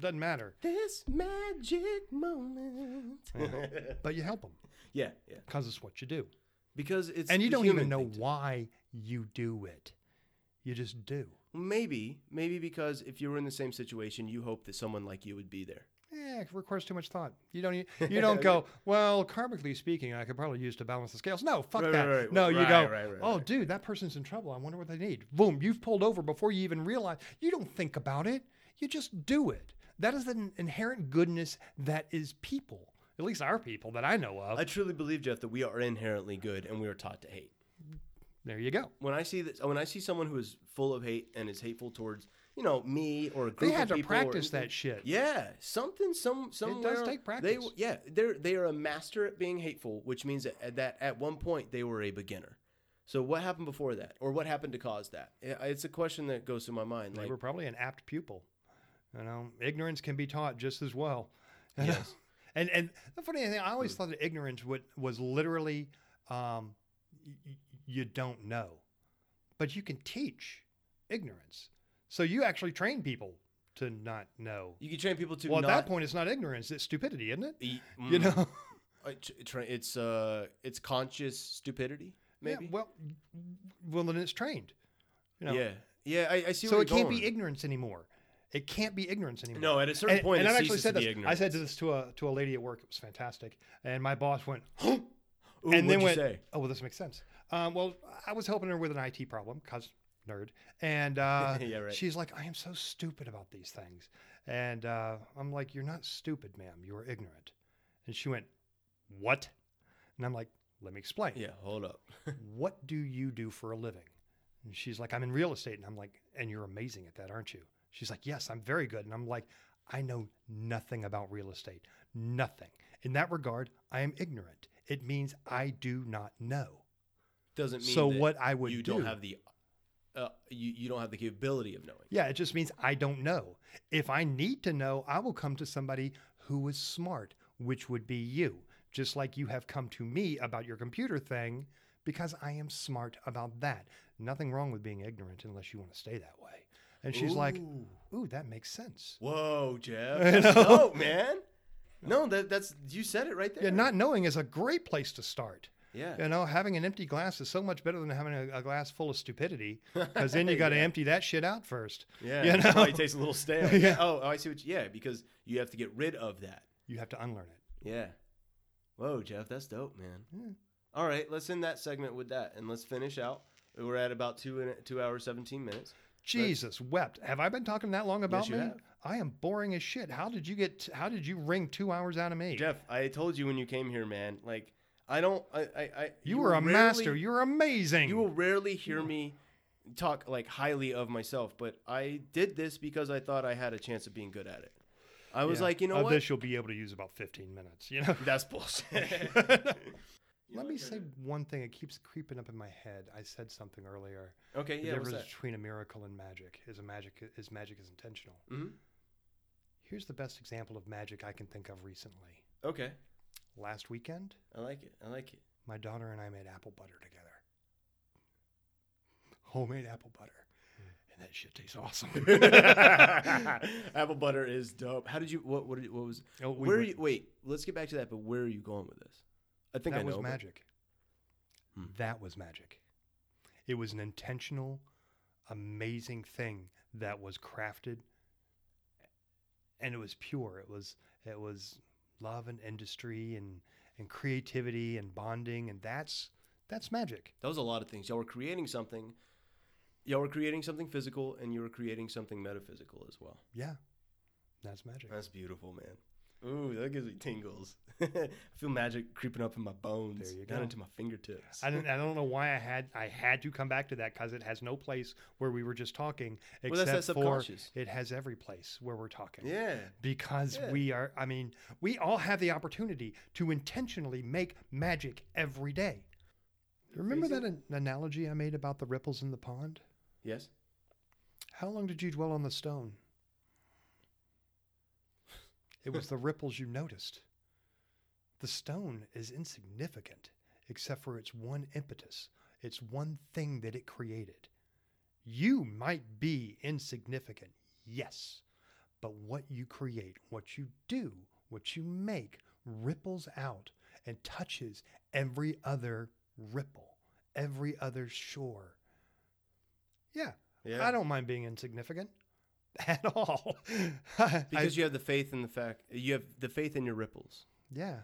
Doesn't matter. This magic moment. (laughs) But you help them yeah, yeah. because it's what you do. because it's and you don't even know why you do it. You just do. Maybe, maybe because if you were in the same situation, you hope that someone like you would be there. Yeah, it requires too much thought. You don't. (laughs) You don't go. Well, karmically speaking, I could probably use to balance the scales. No, fuck Right, that. right, right, no, you right, go. right, right, oh, right. dude, that person's in trouble. I wonder what they need. Boom, you've pulled over before you even realize. You don't think about it. You just do it. That is the inherent goodness that is people. At least our people that I know of. I truly believe, Jeff, that we are inherently good and we are taught to hate. there you go. When I see this, when I see someone who is full of hate and is hateful towards, you know, me or a They group had of to or practice anything- that shit. Yeah, something, some, somewhere. take They, practice. yeah, they're they are a master at being hateful, which means that, that at one point they were a beginner. So what happened before that, or what happened to cause that? It's a question that goes through my mind. They Like, were probably an apt pupil. You know, ignorance can be taught just as well. (laughs) Yes. and and the funny thing, I always thought that ignorance would, was literally um, y- you don't know, but you can teach ignorance. So you actually train people to not know. you can train people to well, not at that point, it's not ignorance; it's stupidity, isn't it? (laughs) You mm, know. uh, tr- tra- it's uh, it's conscious stupidity, Yeah, maybe. well, well, then it's trained. You know? yeah, yeah. I, I see. So it can't going. be ignorance anymore. It can't be ignorance anymore. No, at a certain and, point, and it I've actually said this. ignorance. I said this to a to a lady at work. It was fantastic, and my boss went, (gasps) Ooh, and then went, say? "Oh, well, this makes sense." Um, well, I was helping her with an IT problem, cause nerd, and uh, (laughs) Yeah, right. she's like, "I am so stupid about these things," and uh, I'm like, "You're not stupid, ma'am. You are ignorant." And she went, "What?" And I'm like, "Let me explain." Yeah, hold up. (laughs) what do you do for a living? And she's like, I'm in real estate. And I'm like, and you're amazing at that, aren't you? She's like, yes, I'm very good. And I'm like, I know nothing about real estate. Nothing. In that regard, I am ignorant. It means I do not know. Doesn't mean So what I would you do, don't have the uh, you, you don't have the capability of knowing. yeah, it just means I don't know. If I need to know, I will come to somebody who is smart, which would be you. Just like you have come to me about your computer thing because I am smart about that. Nothing wrong with being ignorant unless you want to stay that way. And she's like, Ooh. Ooh, that makes sense. Whoa, Jeff. (laughs) You know? dope, man. No, that that's you said it right there. Yeah, not knowing is a great place to start. Yeah. You know, having an empty glass is so much better than having a, a glass full of stupidity, (laughs) because then you got to Yeah. empty that shit out first. Yeah. you know, it tastes a little stale. (laughs) Yeah. Oh, oh, I see what. You, yeah, because you have to get rid of that. you have to unlearn it. Yeah. Whoa, Jeff, that's dope, man. Yeah. All right, let's end that segment with that, and let's finish out. We're at about two and two hours seventeen minutes. Jesus wept. Have I been talking that long about you me? have. I am boring as shit. How did you get? How did you wring two hours out of me? Jeff, I told you when you came here, man. Like, I don't. I. I. I you, will were a rarely- master. You're amazing. You will rarely hear me talk like highly of myself, but I did this because I thought I had a chance of being good at it. I was Yeah. like, you know of what? this you'll be able to use about 15 minutes. You know. That's bullshit. (laughs) (laughs) Let me say one thing. It keeps creeping up in my head. I said something earlier. Okay, the yeah. What's difference between a miracle and magic is a magic is magic is intentional. Mhm. Here's the best example of magic I can think of recently. Okay, Last weekend, I like it. I like it. my daughter and I made apple butter together. (laughs) Homemade apple butter. And that shit tastes awesome. (laughs) Apple butter is dope. How did you? What? What? Did, what was? Oh, we where? Are you, wait, let's get back to that. But where are you going with this? I think that I know. was but- magic. Hmm. That was magic. It was an intentional, amazing thing that was crafted, and it was pure. It was it was love and industry and and creativity and bonding, and that's that's magic. That was a lot of things. Y'all were creating something. Y'all were creating something physical, and you were creating something metaphysical as well. Yeah, that's magic. That's beautiful, man. Ooh, that gives me tingles. (laughs) I feel magic creeping up in my bones, There you down go. into my fingertips. I don't, I don't know why I had I had to come back to that because it has no place where we were just talking except Well, that's that for it has every place where we're talking. yeah, because Yeah. we are i mean we all have the opportunity to intentionally make magic every day remember that an- analogy i made about the ripples in the pond yes. how long did you dwell on the stone it was the ripples you noticed the stone is insignificant except for its one impetus its one thing that it created you might be insignificant yes but what you create, what you do, what you make ripples out and touches every other ripple every other shore. Yeah, Yeah. I don't mind being insignificant (laughs) at all. (laughs) I- because you have the faith in the fact you have the faith in your ripples. yeah.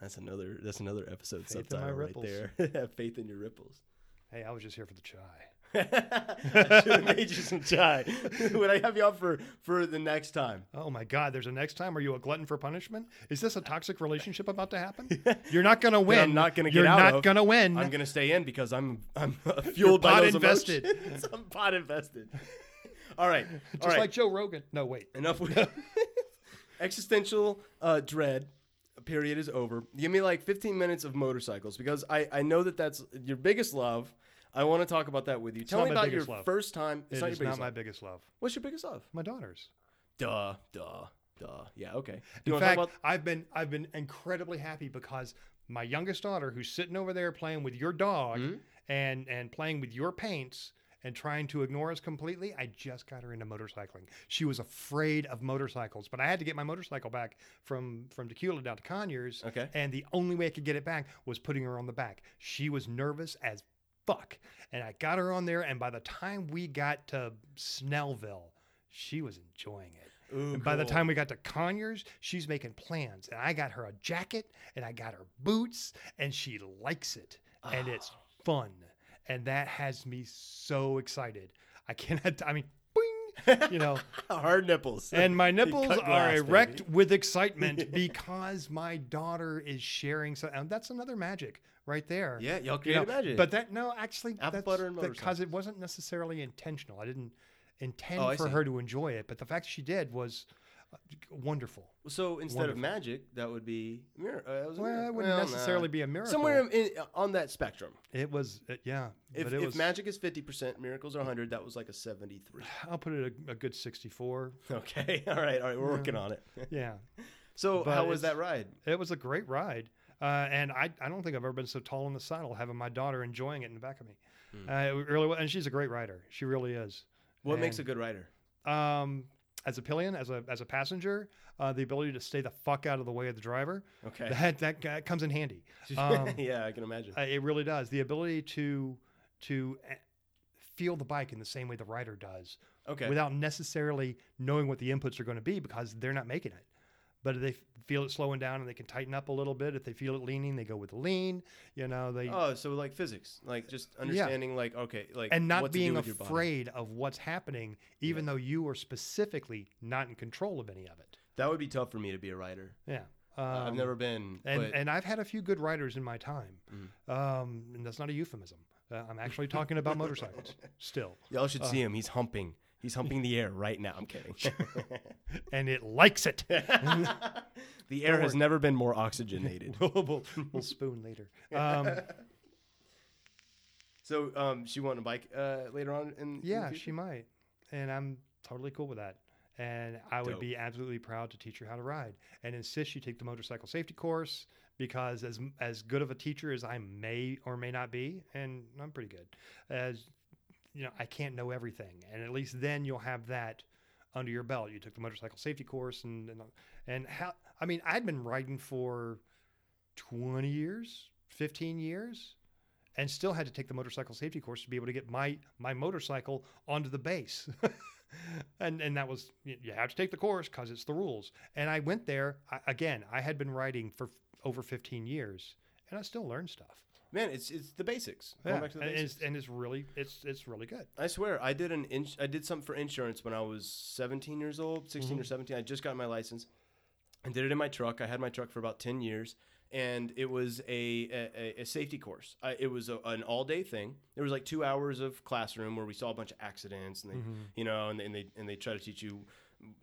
That's another. That's another episode Faith subtitle right there. (laughs) have faith in your ripples. Hey, I was just here for the chai. I should have made you some chai. Would I have you on for for the next time? Oh my God, there's a next time. Are you a glutton for punishment? Is this a toxic relationship about to happen? You're not going to win. I'm not gonna get out. You're not going to win. I'm gonna stay in because I'm I'm fueled by pot those invested. I'm pot invested. All right, (laughs) Just all right. like Joe Rogan. No, wait. Enough with (laughs) existential uh, dread. Period is over. Give me like 15 minutes of motorcycles because I I know that that's your biggest love. I want to talk about that with you. Tell me about your love. first time. It's It not is your not my love. biggest love. What's your biggest love? My daughters. Duh, duh, duh. Yeah, okay. Do In you want to fact, about? I've been I've been incredibly happy because my youngest daughter, who's sitting over there playing with your dog Mm-hmm. and and playing with your paints and trying to ignore us completely, I just got her into motorcycling. She was afraid of motorcycles, but I had to get my motorcycle back from from Dacula down to Conyers. Okay. And the only way I could get it back was putting her on the back. She was nervous as fuck, and I got her on there. And by the time we got to Snellville, she was enjoying it. Ooh, And by the time we got to Conyers, she's making plans. And I got her a jacket and I got her boots and she likes it. And it's ah. fun. And that has me so excited. I cannot, I mean, boing, you know, (laughs) hard nipples, and my (laughs) nipples cut are erect baby. with excitement (laughs) because my daughter is sharing. So, and that's another magic right there. Yeah, y'all You know, magic. But that, no, actually, Apple that's butter and because it wasn't necessarily intentional. I didn't oh, intend Oh, for her to enjoy it, but the fact she did was wonderful. So instead of magic, that would be mir- uh, it was a Well, mir- it wouldn't well, necessarily nah. be a miracle. Somewhere in, on that spectrum. It was, uh, yeah. If, but it if was, magic is 50%, miracles are 100, that was like a 73. I'll put it a, a good 64. (laughs) Okay. (laughs) All right. All right. We're working on it. (laughs) Yeah. So But how was that ride? It was a great ride. Uh, and I, I don't think I've ever been so tall in the saddle having my daughter enjoying it in the back of me. Uh, it really. And she's a great rider. She really is. What makes a good rider? Um, as a pillion, as a, as a passenger, uh, the ability to stay the fuck out of the way of the driver, Okay. (laughs) that, that, that comes in handy. (laughs) Um, yeah, I can imagine. Uh, it really does. The ability to to uh, feel the bike in the same way the rider does, Okay. without necessarily knowing what the inputs are going to be because they're not making it. But if they feel it slowing down and they can tighten up a little bit. If they feel it leaning, they go with the lean. You know, they oh, so like physics, like just understanding, like okay, like and not what to do being afraid of what's happening, even though you are specifically not in control of any of it. That would be tough for me to be a writer. Yeah. I've Um, never been, and but and I've had a few good riders in my time, Mm-hmm. um, and that's not a euphemism. Uh, I'm actually talking about (laughs) motorcycles still, y'all should uh, see him. He's humping. He's humping the air right now. I'm kidding. (laughs) (laughs) and it likes it. (laughs) the air has never been more oxygenated. we'll, we'll, we'll spoon later. Um, So, um, she want a bike uh, later on in in yeah, future? she might, and I'm totally cool with that. And I would Dope. be absolutely proud to teach her how to ride, and insist she take the motorcycle safety course because as as good of a teacher as I may or may not be, and I'm pretty good, as you know, I can't know everything, and at least then you'll have that under your belt. You took the motorcycle safety course, and and, and how I mean, I'd been riding for twenty years, fifteen years, and still had to take the motorcycle safety course to be able to get my my motorcycle onto the base. (laughs) and and that was you have to take the course because it's the rules. And I went there I, again. I had been riding for over fifteen years, and I still learned stuff. Man, it's it's the basics. Going Yeah, back to the and, basics. it's, and it's really it's it's really good. I swear, I did an ins- I did something for insurance when I was 17 years old, 16 Mm-hmm. or 17. I just got my license. I did it in my truck. I had my truck for about 10 years, and it was a a, a safety course. I, it was a, an all day thing. There was like two hours of classroom where we saw a bunch of accidents, and they, Mm-hmm. you know, and and they and they try to teach you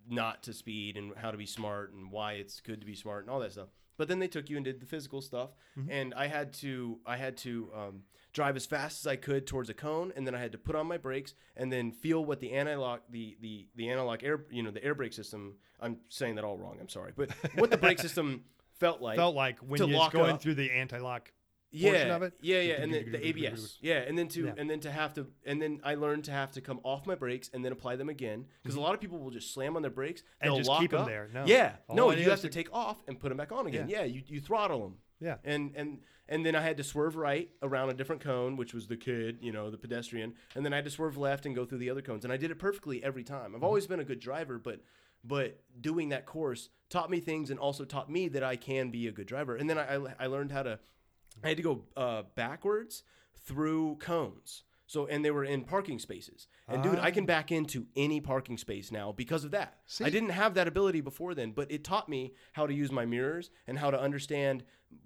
not to speed and how to be smart and why it's good to be smart and all that stuff. But then they took you and did the physical stuff, and I had to I had to um, drive as fast as I could towards a cone, and then I had to put on my brakes and then feel what the analog the the the analog air you know the air brake system. I'm saying that all wrong. I'm sorry, but what the brake (laughs) system felt like. Felt like when you're going up. through the anti-lock yeah, of it. Yeah, yeah, and then (laughs) the ABS. Yeah, and then to Yeah. and then to have to and then I learned to have to come off my brakes and then apply them again because a lot of people will just slam on their brakes Mm-hmm. And just keep them up. there. No. Yeah, All no, you have to to- take off and put them back on again. Yeah. Yeah, you, you throttle them. Yeah. And and and then I had to swerve right around a different cone, which was the kid, you know, the pedestrian, and then I had to swerve left and go through the other cones, and I did it perfectly every time. Mm-hmm. I've always been a good driver, but but doing that course taught me things and also taught me that I can be a good driver. And then I I, I learned how to I had to go uh, backwards through cones. So and they were in parking spaces. And dude, I can ah. back into any parking space now because of that. See? I didn't have that ability before then, but it taught me how to use my mirrors and how to understand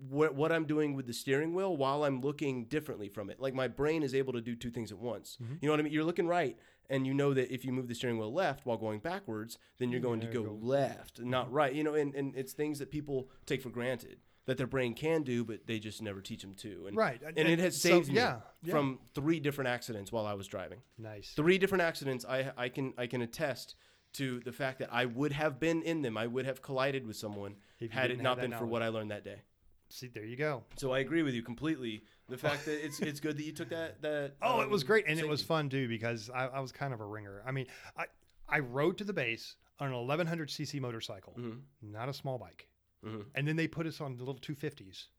what what I'm doing with the steering wheel while I'm looking differently from it. Like my brain is able to do two things at once. Mm-hmm. You know what I mean? You're looking right and you know that if you move the steering wheel left while going backwards, then you're mm, going to go, left, not mm-hmm. right. You know, and, and it's things that people take for granted that their brain can do, but they just never teach them to. And, Right, And, and- it has so, saved me yeah, yeah. from three different accidents while I was driving. Nice. Three different accidents. I I can I can attest to the fact that I would have been in them. I would have collided with someone had it not been for what I learned that day. See, there you go. So I agree with you completely. The fact that it's it's good that you took that that. (laughs) Oh, it was um, great, and it was fun too because I, I was kind of a ringer. I mean, I I rode to the base on an 1100 cc motorcycle, Mhm. not a small bike, Mhm. and then they put us on the little 250s. (laughs)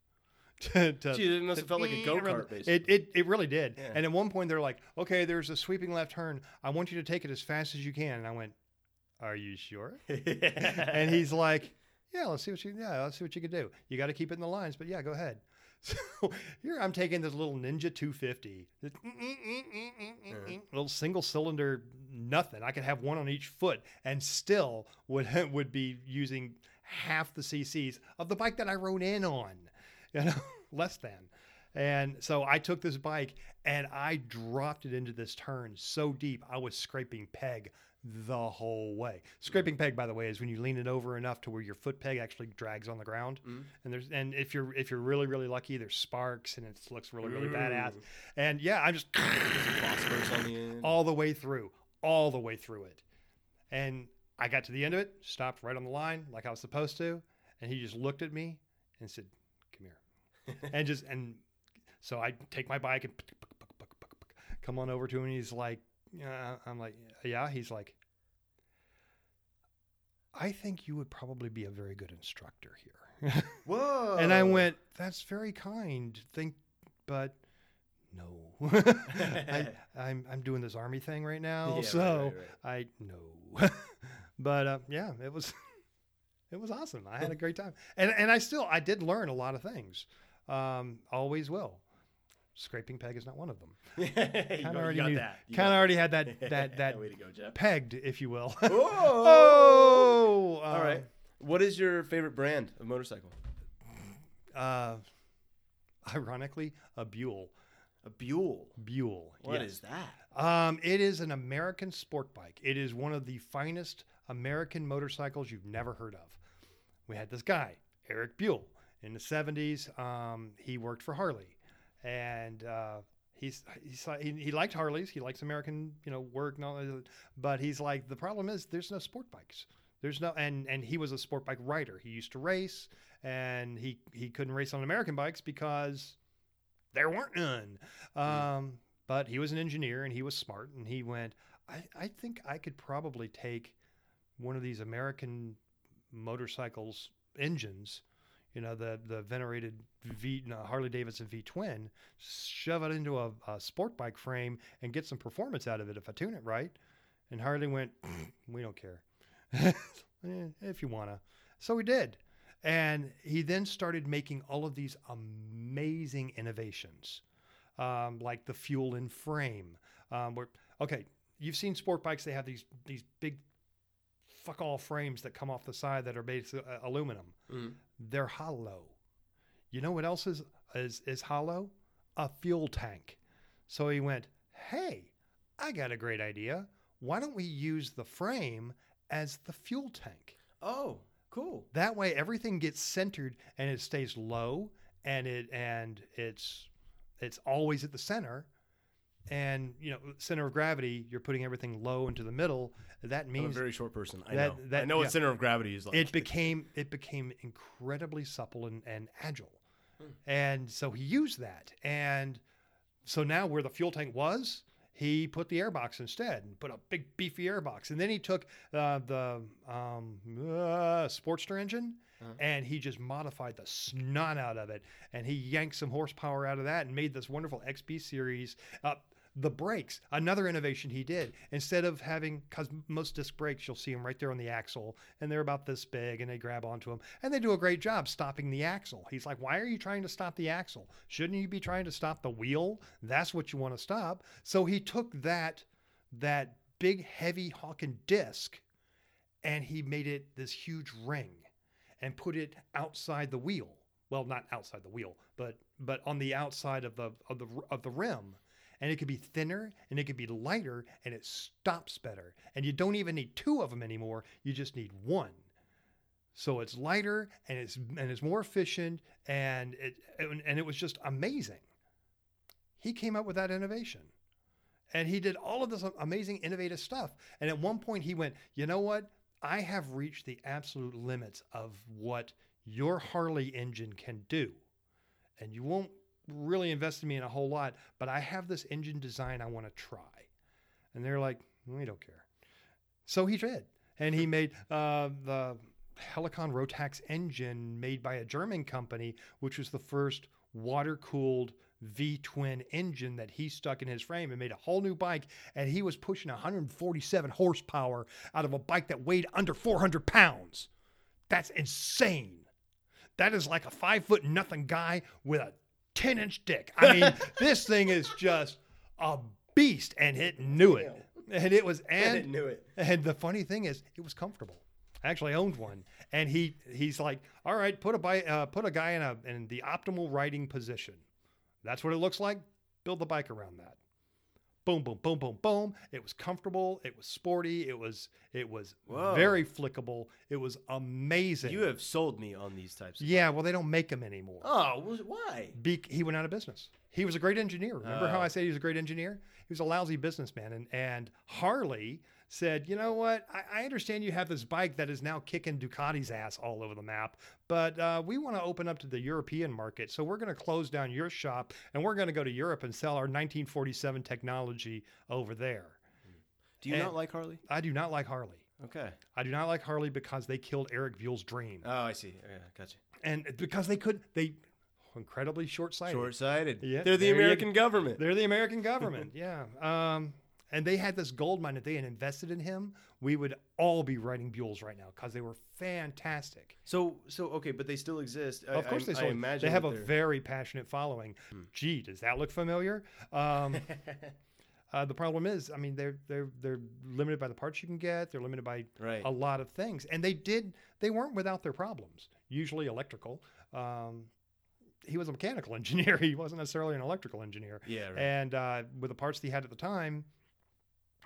To, to, Gee, it must have felt like a go-kart, It, basically. it it really did. Yeah. And at one point they're like, "Okay, there's a sweeping left turn. I want you to take it as fast as you can." And I went, "Are you sure?" (laughs) and he's like, "Yeah, let's see what you yeah, let's see what you can do. You got to keep it in the lines, but yeah, go ahead." (laughs) So here I'm taking this little Ninja 250, this mm, mm, mm, little single cylinder, nothing. I could have one on each foot and still would would be using half the CCs of the bike that I rode in on, (laughs) you know, less than. And so I took this bike and I dropped it into this turn so deep I was scraping peg the whole way. Scraping peg, by the way, is when you lean it over enough to where your foot peg actually drags on the ground. Mm-hmm. And there's and if you're if you're really really lucky, there's sparks and it looks really really mm. badass. And yeah, I'm just on the end. all the way through, all the way through it. And I got to the end of it, stopped right on the line like I was supposed to, and he just looked at me and said, "Come here," (laughs) and just and so I take my bike and come on over to him, and he's like, "Yeah," I'm like, "Yeah." He's like, "I think you would probably be a very good instructor here." Whoa! (laughs) And I went, "That's very kind. Think, but no, (laughs) I, I'm I'm doing this army thing right now, Yeah, right, so right, I no." But uh, yeah, it was (laughs) it was awesome. I had a great time, and and I still I did learn a lot of things. Um, always will. Scraping peg is not one of them. (laughs) Kind of already got knew, that. Kind of already had that (laughs) that that Way to go, Jeff. pegged, if you will. Oh! oh, All right. What is your favorite brand of motorcycle? Uh, ironically, a Buell. A Buell. Buell. What yes. is that? Um, it is an American sport bike. It is one of the finest American motorcycles you've never heard of. We had this guy, Eric Buell, in the 70s. Um, he worked for Harley, and uh, he's, he's he, he liked Harleys. He likes American, you know, work and all that. But he's like, the problem is there's no sport bikes. There's no, and and he was a sport bike rider. He used to race, and he he couldn't race on American bikes because there weren't none. Um, but he was an engineer and he was smart and he went, I, I think I could probably take one of these American motorcycles engines, you know, the the venerated V no, Harley Davidson V twin, shove it into a, a sport bike frame and get some performance out of it if I tune it right. And Harley went, (clears throat) we don't care. (laughs) Eh, if you wanna. So we did. And he then started making all of these amazing innovations, um, like the fuel in frame. Um, where okay, you've seen sport bikes; they have these these big fuck all frames that come off the side that are basically uh, aluminum. Mhm. They're hollow. You know what else is is is hollow? A fuel tank. So he went, "Hey, I got a great idea. Why don't we use the frame as the fuel tank?" Oh, cool. That way everything gets centered and it stays low and it and it's it's always at the center. And you know, center of gravity, you're putting everything low into the middle. That I'm a means very short person. I that- know. I that- know what center of gravity is like. it became it became incredibly supple and, and agile. And so he used that. And so now where the fuel tank was, he put the airbox instead and put a big beefy airbox. And then he took uh, the um, uh, Sportster engine and he just modified the snot out of it. And he yanked some horsepower out of that and made this wonderful XB series. Uh, the brakes, another innovation he did. Instead of having, because most disc brakes, you'll see them right there on the axle, and they're about this big, and they grab onto them, and they do a great job stopping the axle. He's like, "Why are you trying to stop the axle? Shouldn't you be trying to stop the wheel? That's what you want to stop." So he took that that big, heavy Hawken disc, and he made it this huge ring, and put it outside the wheel. Well, not outside the wheel, but but on the outside of the of the of the rim and it could be thinner and it could be lighter and it stops better. And you don't even need two of them anymore. You just need one. So it's lighter and it's and it's more efficient and it and it was just amazing. He came up with that innovation. And he did all of this amazing innovative stuff. And at one point he went, "You know what? I have reached the absolute limits of what your Harley engine can do." And you won't really invested me in a whole lot, but I have this engine design I want to try. And they're like, we don't care. So he did. And he (laughs) made uh, the Helicon Rotax engine made by a German company, which was the first water cooled V twin engine that he stuck in his frame and made a whole new bike. And he was pushing 147 horsepower out of a bike that weighed under 400 pounds. That's insane. That is like a five foot nothing guy with a 10 inch dick. I mean, (laughs) this thing is just a beast, and it knew it. And it was, (laughs) and it knew it. And the funny thing is, it was comfortable. I actually owned one, and he he's like, all right, put a bike, uh, put a guy in a in the optimal riding position. That's what it looks like. Build the bike around that. Boom, boom, boom, boom, boom. It was comfortable. It was sporty. It was it was Whoa. very flickable. It was amazing. You have sold me on these types. Of yeah, well, they don't make them anymore. Oh, why? Be- he went out of business. He was a great engineer. Remember how Oh. I said he was a great engineer? He was a lousy businessman. And, and Harley said, you know what? I, I understand you have this bike that is now kicking Ducati's ass all over the map, but uh, we want to open up to the European market. So we're going to close down your shop and we're going to go to Europe and sell our 1947 technology over there. Do you And- not like Harley? I do not like Harley. Okay. I do not like Harley because they killed Eric Buell's dream. Oh, I see. Yeah, gotcha. and because they could, they incredibly short-sighted. Short-sighted. Yeah, They're the there you American government. They're the American government. (laughs) yeah. Um, and they had this gold mine. that they had invested in him, we would all be writing Buells right now because they were fantastic. So, so okay, but they still exist. I- of course, I, they I still imagine they have a they're- Hmm. very passionate following. Gee, does that look familiar? Um, (laughs) uh, the problem is, I mean, they're they're they're limited by the parts you can get. They're limited by Right. a lot of things, and they did they weren't without their problems. Usually electrical. Um, he was a mechanical (laughs) engineer. He wasn't necessarily an electrical engineer. Yeah, right. And uh, with the parts that he had at the time,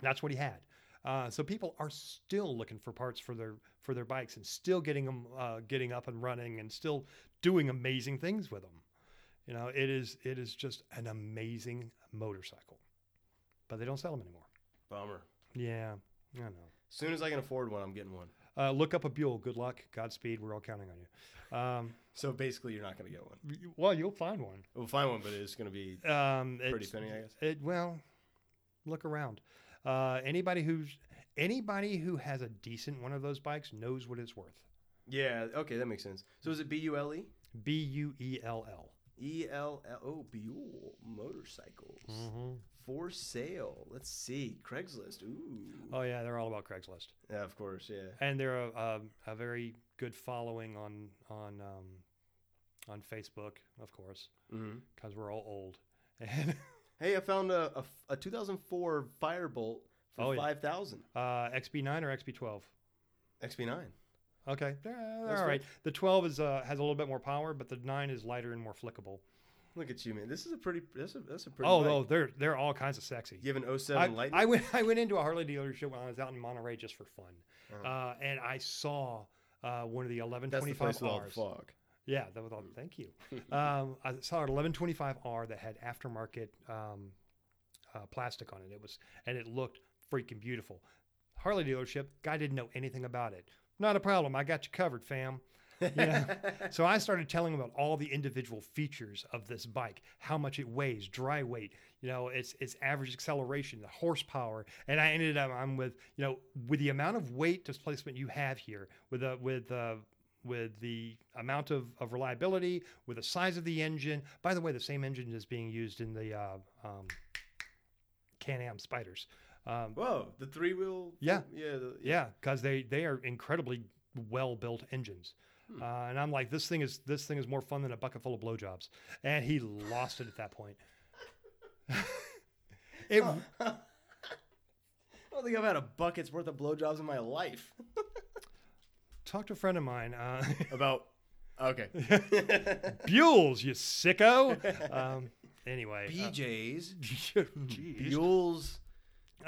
that's what he had. Uh, so people are still looking for parts for their for their bikes and still getting them uh, getting up and running and still doing amazing things with them. You know, it is it is just an amazing motorcycle, but they don't sell them anymore. Bummer. Yeah, I know. As soon as I can afford one, I'm getting one. Uh, look up a Buell. Good luck. Godspeed. We're all counting on you. Um, So basically, you're not going to get one. well, you'll find one. We'll find one, but it's going to be Um, pretty penny, I guess. It, well, look around. Uh, anybody who's anybody who has a decent one of those bikes knows what it's worth. Yeah. Okay, that makes sense. So is it B U L E? B U E L L. E L L. Oh, Buell motorcycles for sale. Let's see. Craigslist. Ooh. Oh yeah, they're all about Craigslist, Yeah, of course. Yeah. and they're a, a, a very good following on on um, on Facebook, of course, because we're all old. (laughs) And Hey, I found a, a, a 2004 Firebolt for Oh, yeah. 5000 uh, XB9 or XB12. XB9. Okay, they're all right. The 12 is uh, has a little bit more power, but the 9 is lighter and more flickable. Look at you, man. This is a pretty. That's a that's a pretty. Oh, no, they're they're all kinds of sexy. You have an 07 I, Lightning. I went I went into a Harley dealership when I was out in Monterey just for fun, Uh-huh. uh, and I saw uh, one of the That's the 1125 place with all the Rs. fog. Yeah, that was all. Thank you. (laughs) um, I saw an 1125R that had aftermarket um, uh, plastic on it. It was and it looked freaking beautiful. Harley dealership guy didn't know anything about it. Not a problem. I got you covered, fam. You know? (laughs) so I started telling him about all the individual features of this bike, how much it weighs, dry weight, you know, its its average acceleration, the horsepower, and I ended up I'm with you know with the amount of weight displacement you have here, with the with uh, with the amount of, of reliability, with the size of the engine. By the way, the same engine is being used in the uh, um, Can-Am Spyders. Um, Whoa, the three wheel. Yeah. yeah, the, yeah, because they they are incredibly well built engines. Hmm. Uh, and I'm like, this thing is this thing is more fun than a bucket full of blowjobs. And he lost it at that point. (laughs) it (laughs) I don't think I've had a bucket's worth of blowjobs in my life. (laughs) talked to a friend of mine. Uh, (laughs) About okay. (laughs) Buells, you sicko. Um, anyway, uh, BJ's. (laughs) Buells.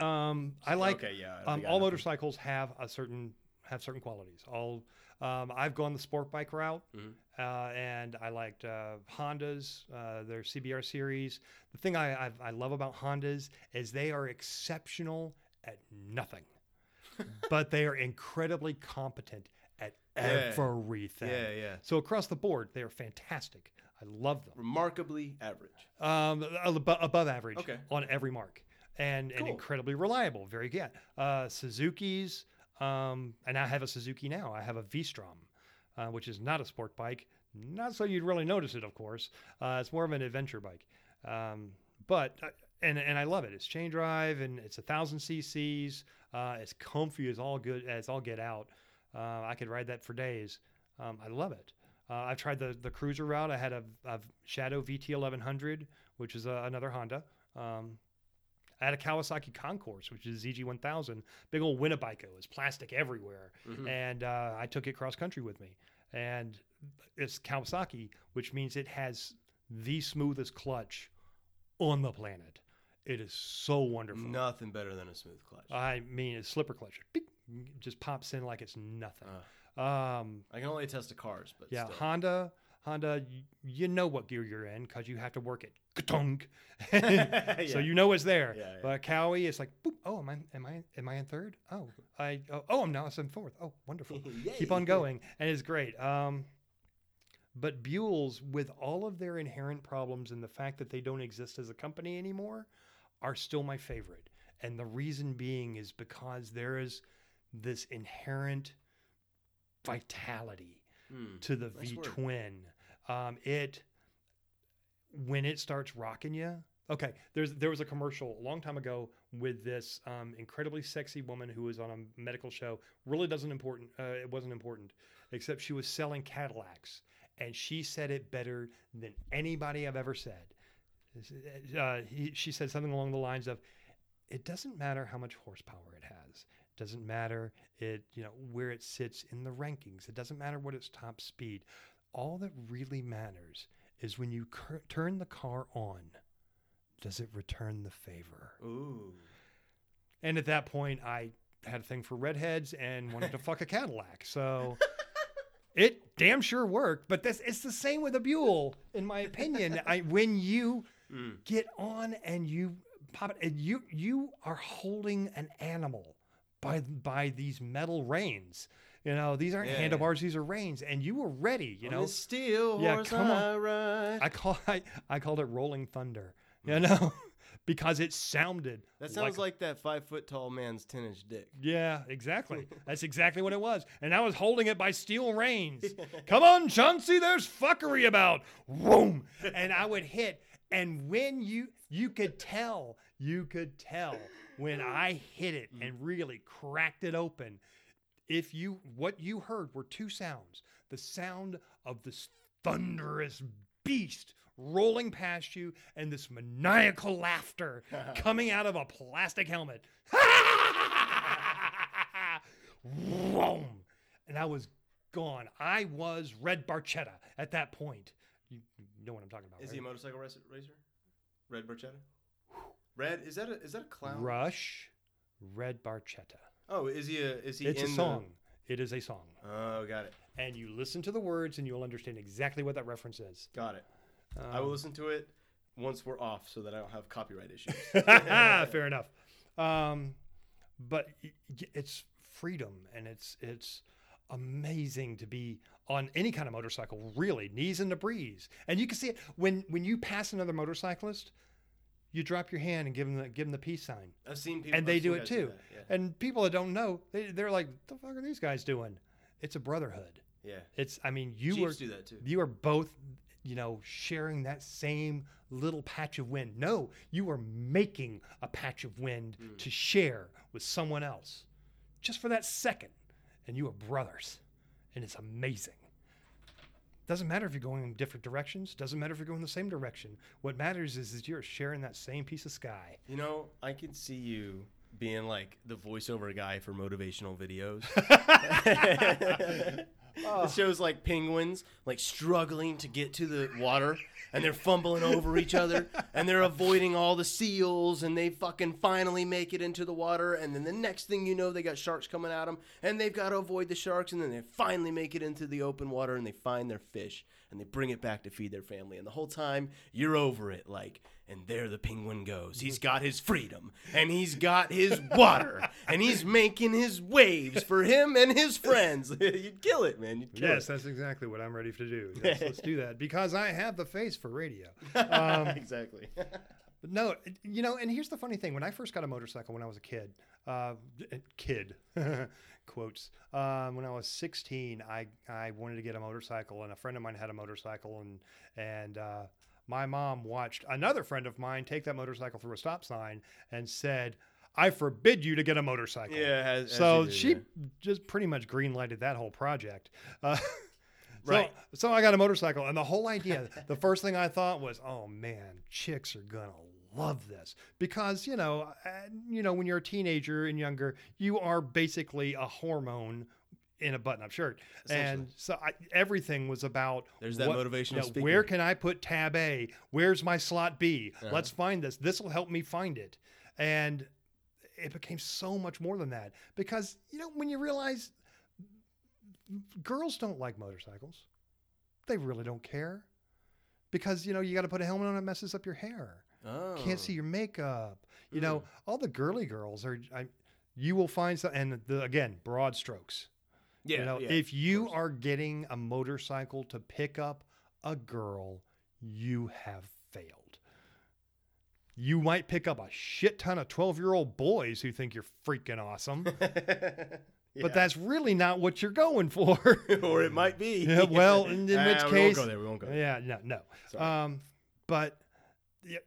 Um, I like Okay, yeah. I um, all motorcycles have a certain have certain qualities. All um, I've gone the sport bike route, Mhm. uh, and I liked uh, Hondas, uh, their CBR series. The thing I, I I love about Hondas is they are exceptional at nothing, but they are incredibly competent at Yeah. everything. Yeah, yeah. So across the board, they are fantastic. I love them. Remarkably average. Um, abo- above average Okay. on every mark, and and incredibly reliable. Very good. Uh, Suzuki's, um, and I have a Suzuki now. I have a V-Strom, uh, which is not a sport bike. Not so you'd really notice it, of course. Uh, it's more of an adventure bike, um, but uh, and and I love it. It's chain drive and it's a thousand cc's. Uh, it's comfy as all good as all get out. Uh, I could ride that for days. Um, I love it. Uh, I've tried the the cruiser route. I had a, a Shadow VT 1100, which is uh, another Honda. Um, I had a Kawasaki Concourse, which is ZG 1000, big old Winnebago. It's plastic everywhere, Mhm. and uh, I took it cross country with me. And it's Kawasaki, which means it has the smoothest clutch on the planet. It is so wonderful. Nothing better than a smooth clutch. I mean, it's slipper clutch. Beep, just pops in like it's nothing. Uh, Um, I can only attest to cars, but yeah, still. Honda, Honda, you know what gear you're in because you have to work it. (laughs) Ka-tunk. (laughs) Yeah. So you know it's there. Yeah, yeah. But Kawi, it's like, boop, oh, am I, am I, am I in third? Oh, I, oh, oh, I'm now in fourth. Oh, wonderful. (laughs) Keep on going, and it's great. Um, but Buells, with all of their inherent problems and the fact that they don't exist as a company anymore, are still my favorite. And the reason being is because there is this inherent vitality Hmm. to the Nice V twin. Um, it when it starts rocking you. Okay, there's there was a commercial a long time ago with this um, incredibly sexy woman who was on a medical show. Really doesn't important. Uh, it wasn't important, except she was selling Cadillacs, and she said it better than anybody I've ever said. Uh, he, she said something along the lines of, "It doesn't matter how much horsepower it has. Doesn't matter it you know where it sits in the rankings. It doesn't matter what its top speed. All that really matters is when you cur- turn the car on, does it return the favor? Ooh. And at that point, I had a thing for redheads and wanted to fuck a Cadillac. So (laughs) it damn sure worked. But that's it's the same with a Buell, in my opinion. I when you Mm. get on and you pop it, and you you are holding an animal by by these metal reins. You know, these aren't Yeah. handlebars; these are reins, and you were ready. You On know, steel Yeah, horse come on. I ride. I call (laughs) I, I called it rolling thunder. You hmm. know, (laughs) because it sounded. that sounds like, that five foot tall man's ten inch dick. Yeah, exactly. (laughs) That's exactly what it was. And I was holding it by steel reins. Come on, Chauncey, there's fuckery about. Boom. And I would hit. And when you you could tell, you could tell when I hit it mm-hmm. and really cracked it open. If you what you heard were two sounds. The sound of this thunderous beast rolling past you and this maniacal laughter (laughs) coming out of a plastic helmet. (laughs) And I was gone. I was Red Barchetta at that point. You know what I'm talking about. Is right? he a motorcycle racer? racer? Red Barchetta? Red is that a is that a clown? Rush, Red Barchetta. Oh, is he a is he It's a in the- song. It is a song. Oh, got it. And you listen to the words and you'll understand exactly what that reference is. Got it. I will Um, listen to it once we're off so that I don't have copyright issues. (laughs) Fair enough. Um, but it's freedom and it's it's amazing to be on any kind of motorcycle, really, knees in the breeze. And you can see it when when you pass another motorcyclist, you drop your hand and give them the give them the peace sign. I've seen people, and they do it too. that, Yeah. And people that don't know, they, they're like, "The fuck are these guys doing?" It's a brotherhood. yeah. It's, I mean, you Chiefs are do that too. you are both, you know, sharing that same little patch of wind. No, you are making a patch of wind Mm. to share with someone else, just for that second, and you are brothers, and it's amazing. Doesn't matter if you're going in different directions. Doesn't matter if you're going the same direction. What matters is that you're sharing that same piece of sky. You know, I can see you being like the voiceover guy for motivational videos. (laughs) (laughs) It oh. shows like penguins like struggling to get to the water and they're fumbling over each other and they're avoiding all the seals and they fucking finally make it into the water and then the next thing you know they got sharks coming at them and they've got to avoid the sharks and then they finally make it into the open water and they find their fish and they bring it back to feed their family and the whole time you're over it like and there the penguin goes. He's got his freedom and he's got his water (laughs) and he's making his waves for him and his friends. (laughs) You'd kill it man. You'd kill Yes, it. that's exactly what I'm ready to do. Yes, let's do that. Because I have the face for radio. Um, (laughs) exactly. But no, you know, and here's the funny thing: when I first got a motorcycle when I was a kid, uh, kid, quotes, um, when I was 16, I I wanted to get a motorcycle, and a friend of mine had a motorcycle, and and uh, my mom watched another friend of mine take that motorcycle through a stop sign and said. I forbid you to get a motorcycle. Yeah, as- as so do, she yeah. just pretty much green lighted that whole project. Uh, (laughs) Right. So, so I got a motorcycle, and the whole idea, the first thing I thought was, oh man, chicks are gonna love this because you know, uh, you know, when you're a teenager and younger, you are basically a hormone in a button-up shirt, and so I, everything was about There's that motivational you know. Where can I put tab A? Where's my slot B? Uh-huh. Let's find this. This will help me find it, and it became so much more than that because you know when you realize girls don't like motorcycles. They really don't care. Because, you know, you got to put a helmet on, it messes up your hair. oh. Can't see your makeup. You know, all the girly girls are, I, you will find some, and the, again, broad strokes. Yeah, you know, yeah, if you are getting a motorcycle to pick up a girl, you have failed. You might pick up a shit ton of 12 year old boys who think you're freaking awesome, (laughs) Yeah. but that's really not what you're going for. (laughs) or it might be. (laughs) Yeah, well, in, in which we won't case, go there. We won't go. There. yeah, no, no. Um, but yeah,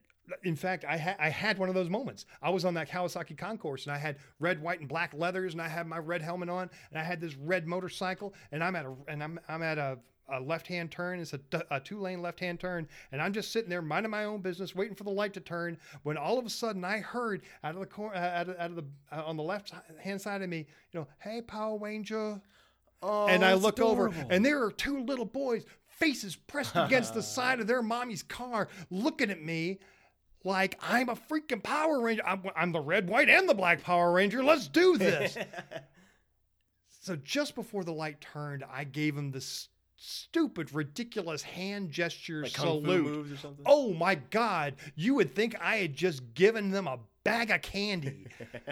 in fact, I, ha- I had one of those moments. I was on that Kawasaki Concourse, and I had red, white, and black leathers, and I had my red helmet on, and I had this red motorcycle, and I'm at a and I'm I'm at a, a left hand turn. It's a two lane left hand turn, and I'm just sitting there minding my own business, waiting for the light to turn. When all of a sudden, I heard out of the corner, out of, out of the uh, on the left hand side of me, you know, hey Power Ranger Oh, and I that's look over, and there are two little boys, faces pressed against the (laughs) side of their mommy's car, looking at me like I'm a freaking Power Ranger. I'm, I'm the red, white, and the black Power Ranger. Let's do this. (laughs) so just before the light turned, I gave him this stupid, ridiculous hand gesture like salute. moves or something. Oh my God! You would think I had just given them a bag of candy.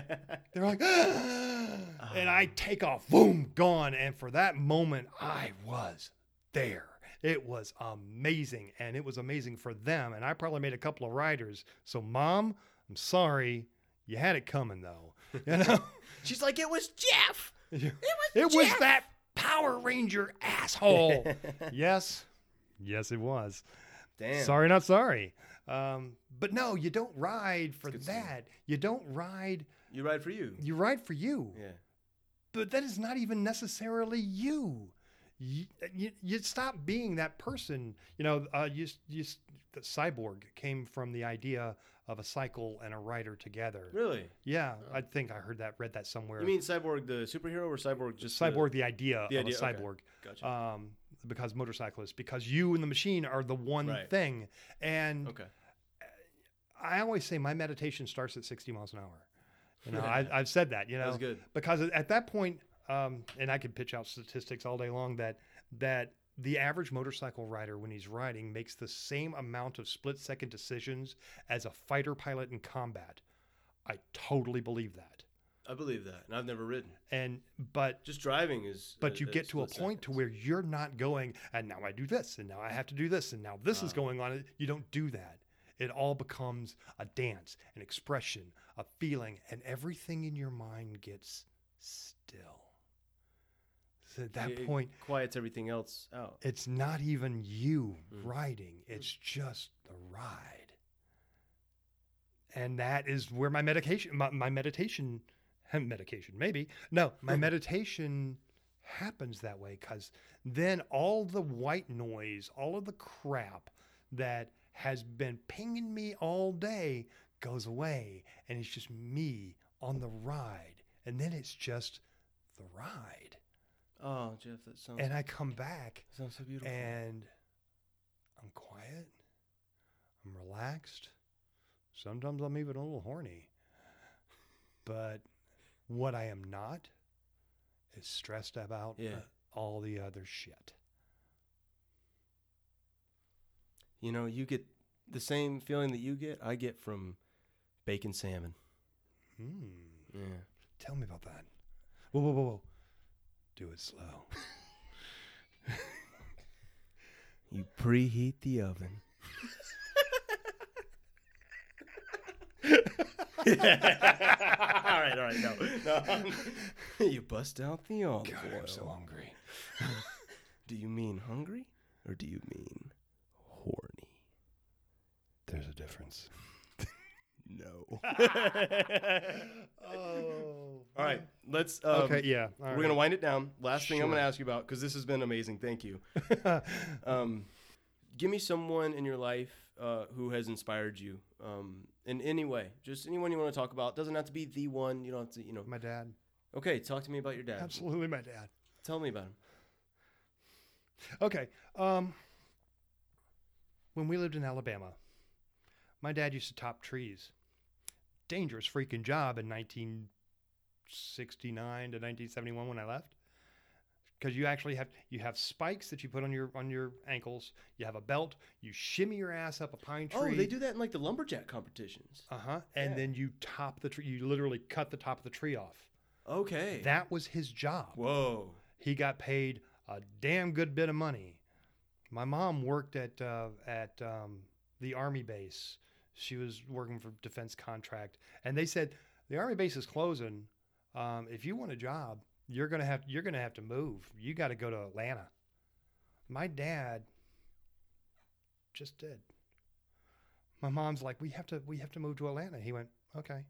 (laughs) They're like, (gasps) and I uh-huh. take off, boom, gone. And for that moment, I was there. It was amazing, and it was amazing for them. And I probably made a couple of riders. So, mom, I'm sorry, you had it coming though. (laughs) You know, (laughs) She's like, it was Jeff. (laughs) it was, It Jeff. was that Power Ranger asshole. yes, yes, it was. Damn. Sorry, not sorry. Um, but no, you don't ride for that. You don't ride. You ride for you. You ride for you. Yeah. But that is not even necessarily you. You, you, you stop being that person. You know, uh, you, you, the cyborg came from the idea of a cycle and a rider together. Really? Yeah, I think I heard that, read that somewhere. You mean Cyborg the superhero or Cyborg just cyborg, the, idea the of idea, a okay. cyborg. Gotcha. Um, because motorcyclists, because you and the machine are the one Right. thing. And okay. I always say my meditation starts at 60 miles an hour. You know, (laughs) I, I've said that, you know, That's good. because at that point, um, and I could pitch out statistics all day long that, that the average motorcycle rider when he's riding makes the same amount of split second decisions as a fighter pilot in combat. I totally believe that. I believe that, and I've never ridden. And but Just driving is. but you uh, get to a point to where you're not going and now I do this and now I have to do this and now this is Ah. going on. You don't do that. It all becomes a dance, an expression, a feeling, and everything in your mind gets still. At that It- point, quiets everything else out. it's not even you Mm. riding, it's just the ride. And that is where my medication, my, my meditation, (laughs) medication, maybe. No, my meditation happens that way because then all the white noise, all of the crap that has been pinging me all day goes away. And it's just me on the ride. And then it's just the ride. Oh, Jeff, that sounds. And I come back sounds so beautiful. and I'm quiet. I'm relaxed. Sometimes I'm even a little horny. But what I am not is stressed about Yeah. all the other shit. you know, you get the same feeling that you get. I get from bacon salmon. Hmm. Yeah. Tell me about that. Whoa, whoa, whoa, whoa. Do it slow. (laughs) You preheat the oven. all right, all right, no, no. (laughs) you bust out the olive God, oil. I'm so hungry. (laughs) Do you mean hungry or do you mean horny? There's a difference. No. (laughs) oh. all right, let's. Um, Okay, yeah. all We're gonna wind it down. Last thing I'm gonna ask you about because this has been amazing. Thank you. (laughs) Um, give me someone in your life uh, who has inspired you um, in any way. Just anyone you want to talk about. Doesn't have to be the one. You don't have to. You know. my dad. Okay, talk to me about your dad. Absolutely my dad. Tell me about him. Okay. Um, when we lived in Alabama, my dad used to top trees. Dangerous freaking job in 1969 to 1971 when I left. Because you actually have you have spikes that you put on your on your ankles. You have a belt. You shimmy your ass up a pine tree. Oh, they do that in like the lumberjack competitions. Uh huh. And Yeah. then you top the tree. You literally cut the top of the tree off. Okay. That was his job. Whoa. he got paid a damn good bit of money. My mom worked at uh, at um, the army base. She was working for defense contract, and they said the army base is closing. Um, if you want a job, you're gonna have you're gonna have to move. You got to go to Atlanta. My dad just did. My mom's like, we have to we have to move to Atlanta. He went, okay.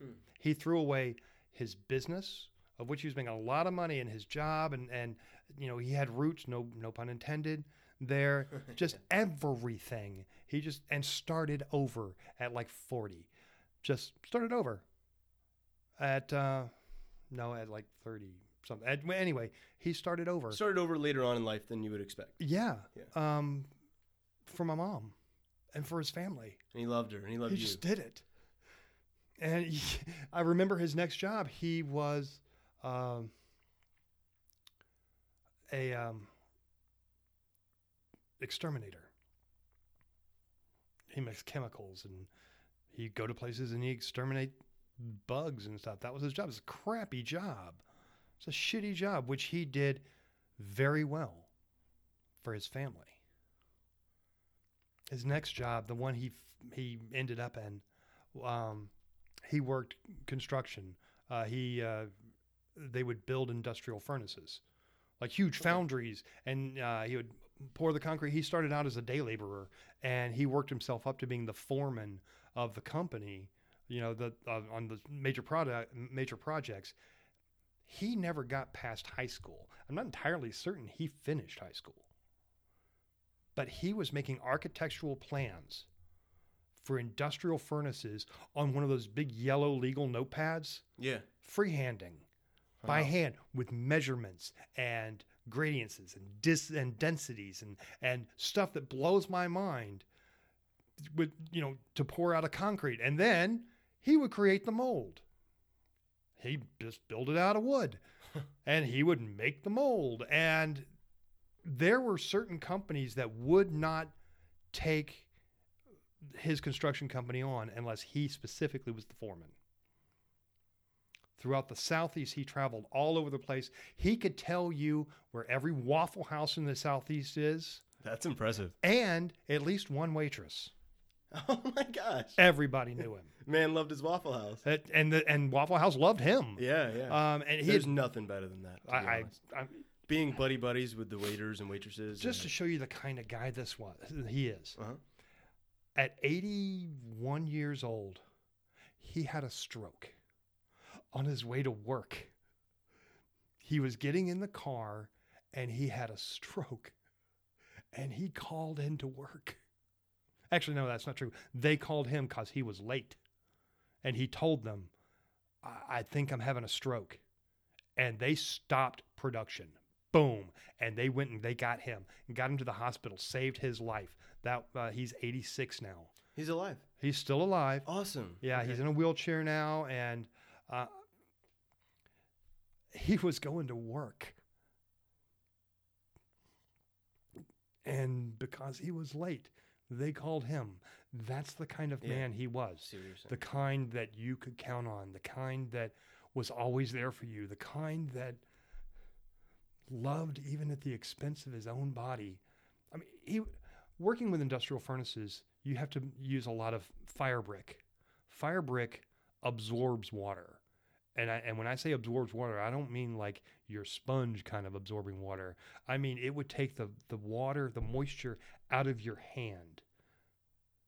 Hmm. He threw away his business, of which he was making a lot of money in his job, and and you know he had roots, no no pun intended. There, (laughs) just everything. He just and started over at like forty, just started over. At uh, no, at like thirty something. At, anyway, he started over. Started over later on in life than you would expect, yeah, Yeah. um, for my mom, and for his family. and he loved her, and he loved he you. just did it. And he, (laughs) I remember his next job. He was um, a um, exterminator. He makes chemicals, and he'd go to places and he exterminate bugs and stuff. That was his job. It's a crappy job. It's a shitty job, which he did very well for his family. His next job, the one he he ended up in, um, he worked construction. Uh, he uh, they would build industrial furnaces, like huge foundries, and uh, he would pour the concrete. He started out as a day laborer, and he worked himself up to being the foreman of the company. You know, the uh, on the major product major projects. He never got past high school. I'm not entirely certain he finished high school but he was making architectural plans for industrial furnaces on one of those big yellow legal notepads, Yeah. freehanding by hand with measurements and gradiences and dis and densities and and stuff that blows my mind with you know to pour out of concrete. And then he would create the mold. He just built it out of wood. (laughs) And he would make the mold. And there were certain companies that would not take his construction company on unless he specifically was the foreman throughout the Southeast. He traveled all over the place. He could tell you where every Waffle House in the Southeast is That's impressive. and at least one waitress. (laughs) Oh my gosh. Everybody knew him. (laughs) Man loved his Waffle House. That- and the, and Waffle House loved him. Yeah, yeah. Um, and he There's had, nothing better than that. I, I. I Being buddy buddies with the waiters and waitresses. just to show you the kind of guy this was, he is. Uh-huh. At 81 years old, he had a stroke on his way to work. He was getting in the car and he had a stroke and he called into work. Actually, no, that's not true. They called him because he was late and he told them, I-, I think I'm having a stroke. And they stopped production. Boom. And they went and they got him and got him to the hospital, saved his life. That uh, he's 86 now. He's alive. He's still alive. Awesome. Yeah, he's in a wheelchair now, and uh, he was going to work. And because he was late, they called him. That's the kind of Yeah. man he was. See what you're saying. The kind that you could count on, the kind that was always there for you, the kind that loved even at the expense of his own body. I mean, he working with industrial furnaces, you have to use a lot of fire brick. Fire brick absorbs water. And I, and when I say absorbs water, I don't mean like your sponge kind of absorbing water. I mean it would take the the water, the moisture out of your hand.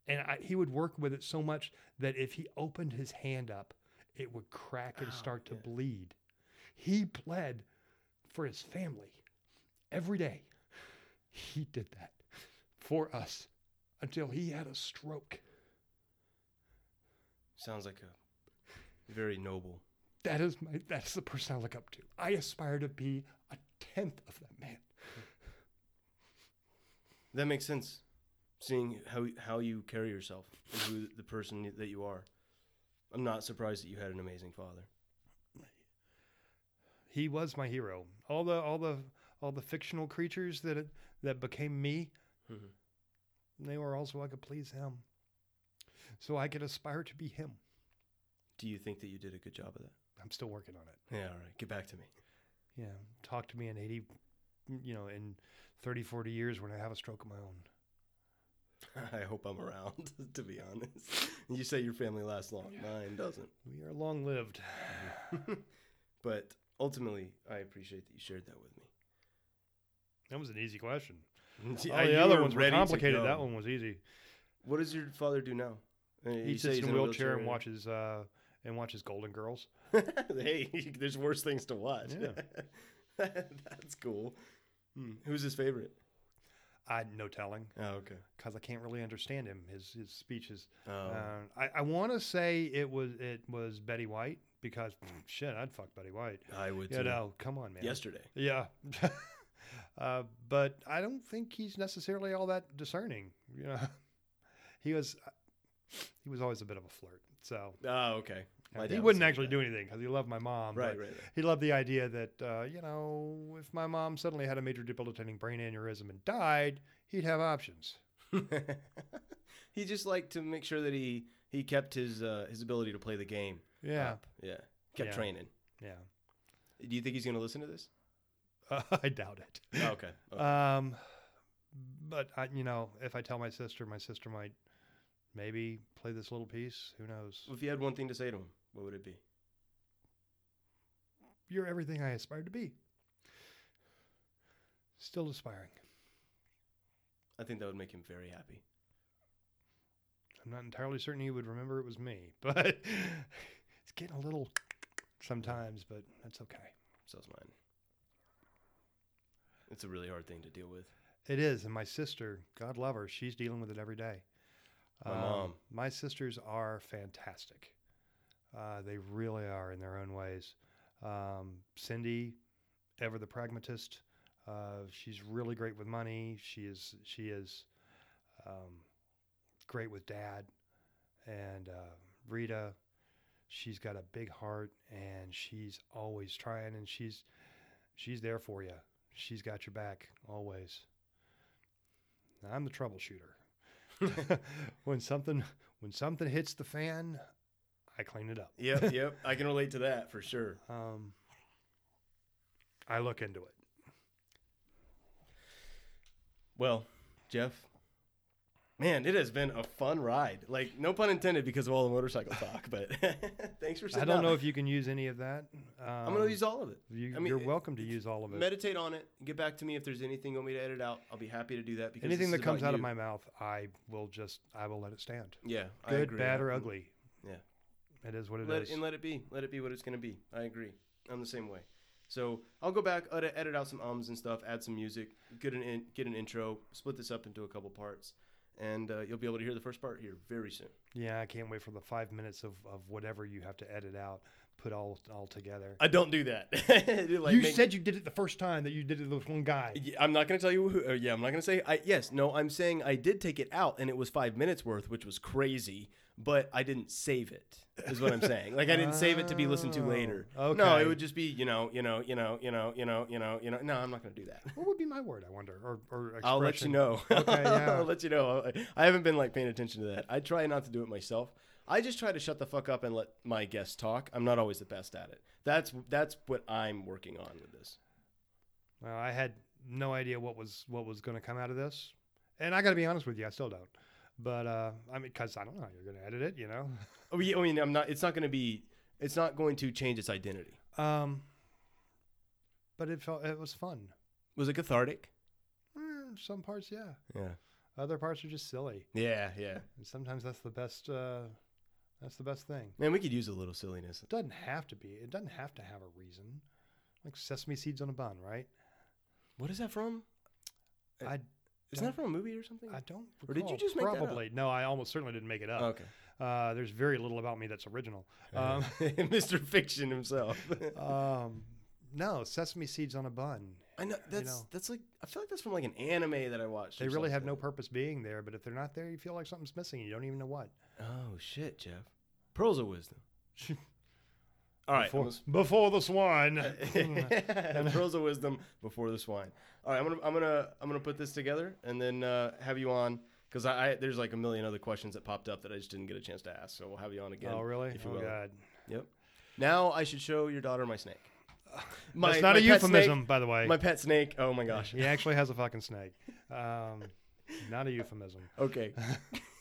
And I, he would work with it so much that if he opened his hand up, it would crack and Ow, start to yeah. bleed. He bled for his family every day. He did that for us until he had a stroke. Sounds like a very noble. That is my that's the person I look up to. I aspire to be a tenth of that man. That makes sense. Seeing how how you carry yourself and who the person that you are. I'm not surprised that you had an amazing father. He was my hero. All the all the all the fictional creatures that that became me, Mhm. they were also I could please him. So I could aspire to be him. Do you think that you did a good job of that? I'm still working on it. Yeah, all right. Get back to me. Yeah. Talk to me in 80 you know, in 30 40 years when I have a stroke of my own. (laughs) I hope I'm around, (laughs) to be honest. You say your family lasts long. Mine doesn't. We are long lived. (laughs) but ultimately, I appreciate that you shared that with me. That was an easy question. See, All the other ones were complicated. That one was easy. What does your father do now? Uh, you He sits in a wheelchair and watches uh, and watches Golden Girls. (laughs) hey, (laughs) there's worse things to watch. Yeah. (laughs) That's cool. Hmm. Who's his favorite? I no telling Oh, okay. because I can't really understand him. His his speech is. Oh, Uh, I I want to say it was it was Betty White because shit, I'd fuck Betty White. I would You too. know, come on, man. Yesterday. Yeah. uh, but I don't think he's necessarily all that discerning. You know, he was he was always a bit of a flirt. So Oh, okay. My he wouldn't actually that. do anything because he loved my mom. Right, but right, He loved the idea that uh, you know if my mom suddenly had a major debilitating brain aneurysm and died, he'd have options. (laughs) he just liked to make sure that he he kept his uh, his ability to play the game. Yeah, up. Yeah. Kept Yeah. training. yeah. Do you think he's going to listen to this? Uh, (laughs) I doubt it. Oh, okay. (laughs) okay. Um, but I, you know, if I tell my sister, my sister might maybe play this little piece. Who knows? if you had one thing to say to him, what would it be? You're everything I aspired to be. Still aspiring. I think that would make him very happy. I'm not entirely certain he would remember it was me, (laughs) but it's getting a little sometimes, but that's okay. So's mine. It's a really hard thing to deal with. It is, and my sister, God love her, she's dealing with it every day. Um, My mom. My sisters are fantastic. Uh, they really are in their own ways. Um, Cindy, ever the pragmatist. Uh, she's really great with money. She is she is um, great with dad, and uh, Rita, she's got a big heart, and she's always trying, and she's she's there for you. She's got your back always. I'm the troubleshooter. (laughs) (laughs) when something when something hits the fan, I clean it up. Yep, (laughs) yep. I can relate to that for sure. Um, I look into it. Well, Jeff, man, it has been a fun ride. Like, no pun intended because of all the motorcycle (laughs) talk, but (laughs) thanks for I don't down. know if you can use any of that. Um, I'm going to use all of it. You, I mean, you're welcome to use all of it. Meditate on it. Get back to me if there's anything you want me to edit out. I'll be happy to do that. Because Anything that comes out of my mouth, I will just I will let it stand. yeah, Good, bad, or ugly. Yeah. It is what it is. let it, and let it be. Let it be what it's going to be. I agree. I'm the same way. So I'll go back, edit, edit out some ums and stuff, add some music, get an in, get an intro, split this up into a couple parts, and uh, you'll be able to hear the first part here very soon. yeah, I can't wait for the five minutes of, of whatever you have to edit out, put all all together. I don't do that. (laughs) Like, you make- said you did it the first time that you did it with one guy. Yeah, I'm not going to tell you. Who, uh, yeah, I'm not going to say. I yes, no. I'm saying I did take it out, and it was five minutes worth, which was crazy. But I didn't save it. Is what I'm saying. Like I didn't save it to be listened to later. Oh, No, it would just be you know, you know, you know, you know, you know, you know, you know. No, I'm not going to do that. What would be my word? I wonder, or or expression? I'll let you know. Okay, (laughs) yeah. I'll let you know. I- I haven't been like paying attention to that. I try not to do it myself. I just try to shut the fuck up and let my guests talk. I'm not always the best at it. That's that's what I'm working on with this. Well, I had no idea what was what was going to come out of this, and I got to be honest with you, I still don't. But uh, I mean, because I don't know how you're going to edit it, you know. (laughs) Oh, yeah, I mean, I'm not. It's not going to be. It's not going to change its identity. Um, but it felt it was fun. Was it cathartic? Eh, some parts, yeah. Yeah. Other parts are just silly, Yeah, yeah. and sometimes that's the best. Uh, that's the best thing. Man, we could use a little silliness. It doesn't have to be. It doesn't have to have a reason. Like sesame seeds on a bun, right? What is that from? I Isn't that from a movie or something? I don't. Or did you just make that up? probably? No, I almost certainly didn't make it up. okay. Uh, there's very little about me that's original. (laughs) Um, Mr. Fiction himself. (laughs) um, no, sesame seeds on a bun. I know that's know. that's like I feel like that's from like an anime that I watched. They really have no purpose being there, but if they're not there, you feel like something's missing. and You don't even know what. Oh shit, Jeff. Pearls of wisdom. (laughs) All right. Before, almost- before the swine. And pearls of wisdom before the swine. All right, I'm gonna I'm gonna I'm gonna put this together and then uh, have you on because I, I there's like a million other questions that popped up that I just didn't get a chance to ask. So we'll have you on again. oh, really? If you Oh, will. God. Yep. Now I should show your daughter my snake. My, That's not my a euphemism, snake- by the way. My pet snake. Oh my gosh. He actually has a fucking snake. Um, not a euphemism. (laughs) Okay.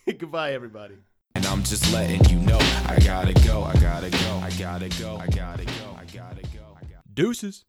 (laughs) Goodbye, everybody. And I'm just letting you know I gotta go, I gotta go, I gotta go, I gotta go, I gotta go, I gotta go. Deuces.